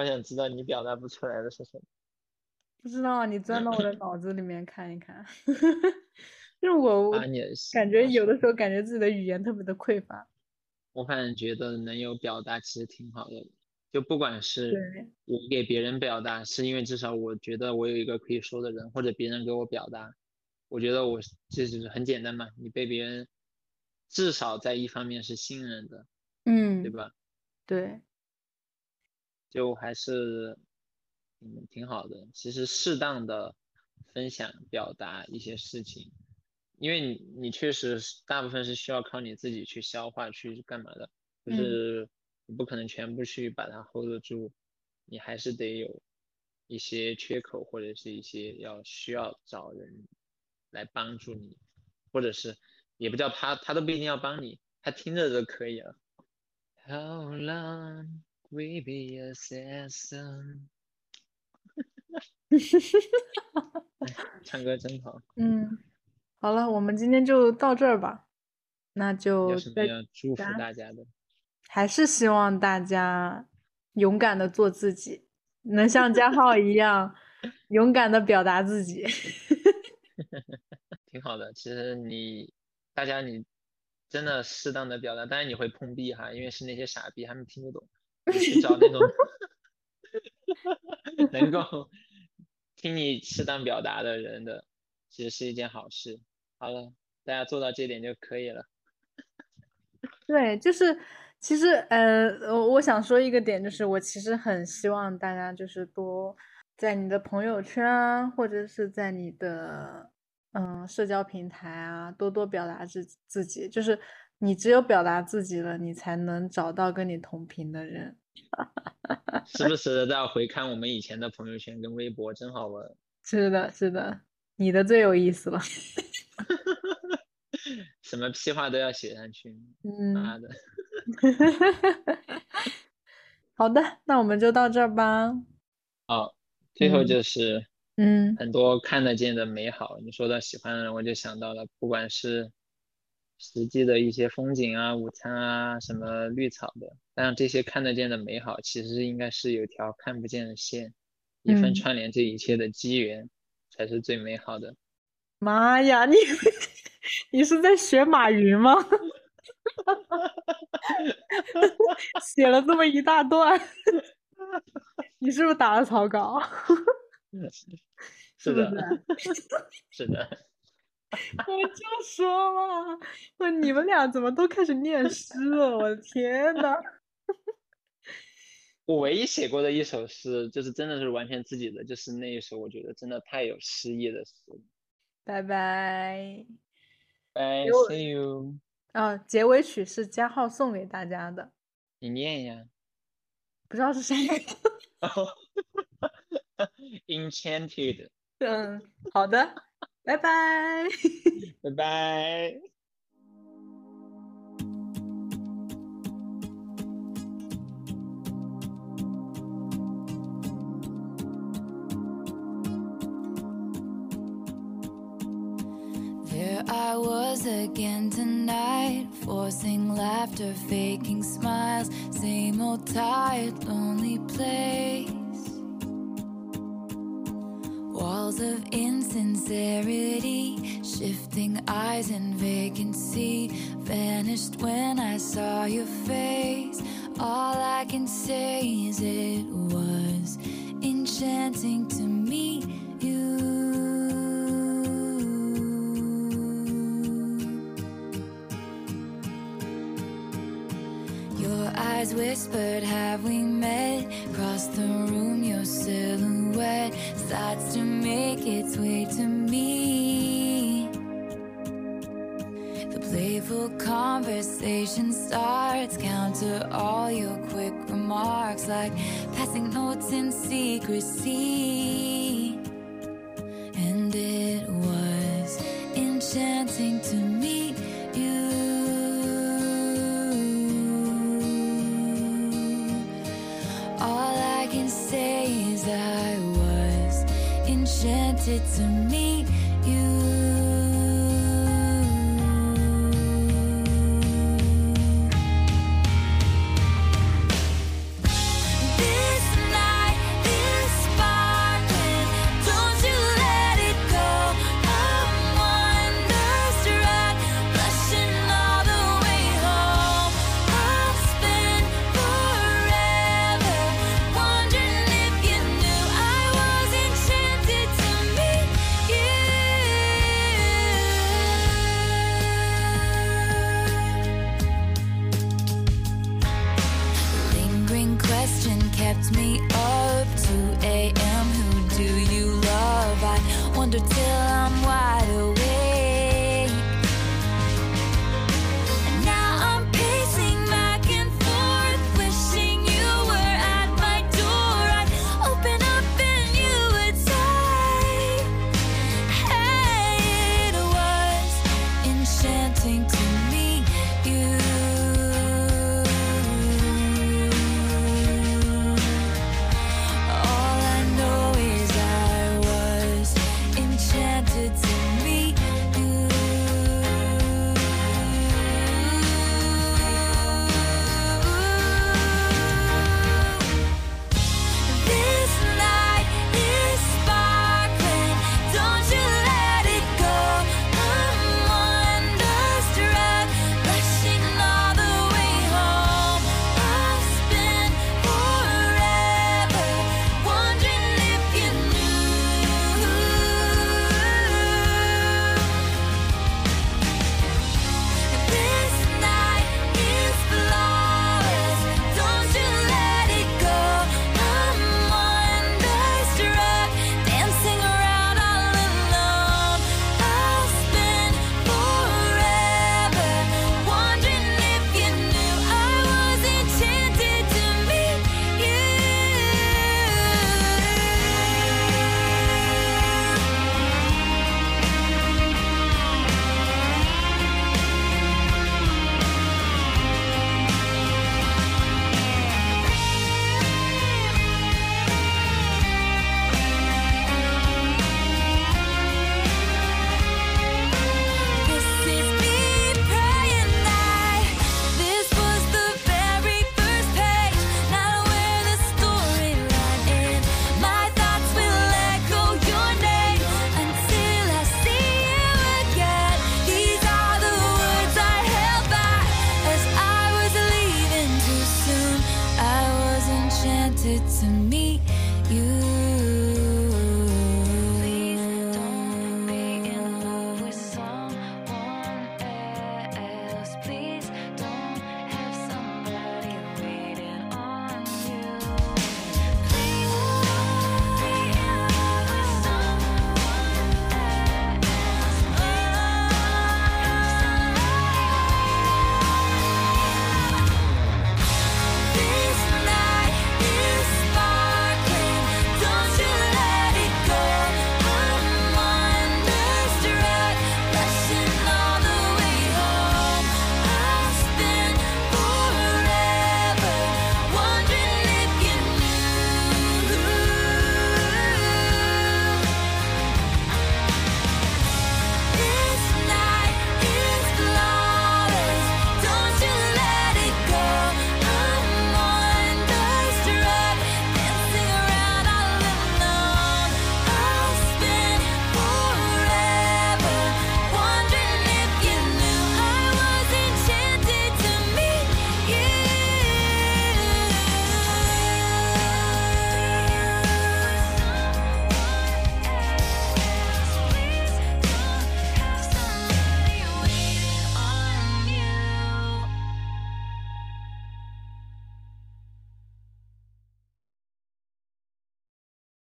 我想知道你表达不出来的是什么。不知道，你钻到我的 脑子里面看一看。就是我，我感觉有的。时候感觉自己的语言特别的匮乏。我反正觉得能有表达其实挺好的，就不管是，我给别人表达，是因为至少我觉得我有一个可以说的人，或者别人给我表达，我觉得我这就是很简单嘛，你被别人至少在一方面是信任的，嗯，对吧？对，就还是嗯挺好的。其实适当的分享表达一些事情，因为你你确实大部分是需要靠你自己去消化去干嘛的，就嗯是你不可能全部去把它 hold 得住，你还是得有一些缺口或者是一些要需要找人来帮助你，或者是也不叫他，他都不一定要帮你，他听着就可以了。How long we be a season？唱歌真好，嗯，好了，我们今天就到这儿吧。那就有什么再要祝福大家的？还是希望大家勇敢的做自己，能像嘉浩一样 勇敢的表达自己。挺好的。其实你大家你真的适当的表达，当然你会碰壁哈，因为是那些傻逼，他们听不懂。找那种 能够听你适当表达的人的，其实是一件好事。好了，大家做到这点就可以了。对，就是其实呃，我我想说一个点，就是我其实很希望大家就是多在你的朋友圈啊，或者是在你的嗯社交平台啊，多多表达自自己。就是你只有表达自己了，你才能找到跟你同频的人。时不时的都要回看我们以前的朋友圈跟微博，真好玩。是的，是的，你的最有意思了。什么屁话都要写上去，嗯，妈的！好的，那我们就到这儿吧。好，最后嗯就是嗯很多看得见的美好。你说到喜欢的人，我就想到了，不管是实际的一些风景啊、午餐啊、什么绿草的，但这些看得见的美好，其实应该是有条看不见的线，一份嗯串联这一切的机缘，才是最美好的。妈呀，你 你是在学马云吗？写了这么一大段，你是不是打了草稿？是的？是的，我就说嘛，我你们俩怎么都开始念诗了？我的天呐！我唯一写过的一首诗，就是真的是完全自己的，就是那一首，我觉得真的太有诗意的诗。拜拜。拜，see you。啊，结尾曲是加号送给大家的，你念一下。不知道是谁。Enchanted，嗯，好的，拜拜。拜拜。 There I was again tonight, forcing laughter, faking smiles, same old tired, lonely place. Walls of insincerity, shifting eyes and vacancy, vanished when I saw your face. All I can say is it was enchanting to meet Whispered, Have we met? Across the room, your silhouette starts to make its way to me. The playful conversation starts, counter all your quick remarks like passing notes in secrecy.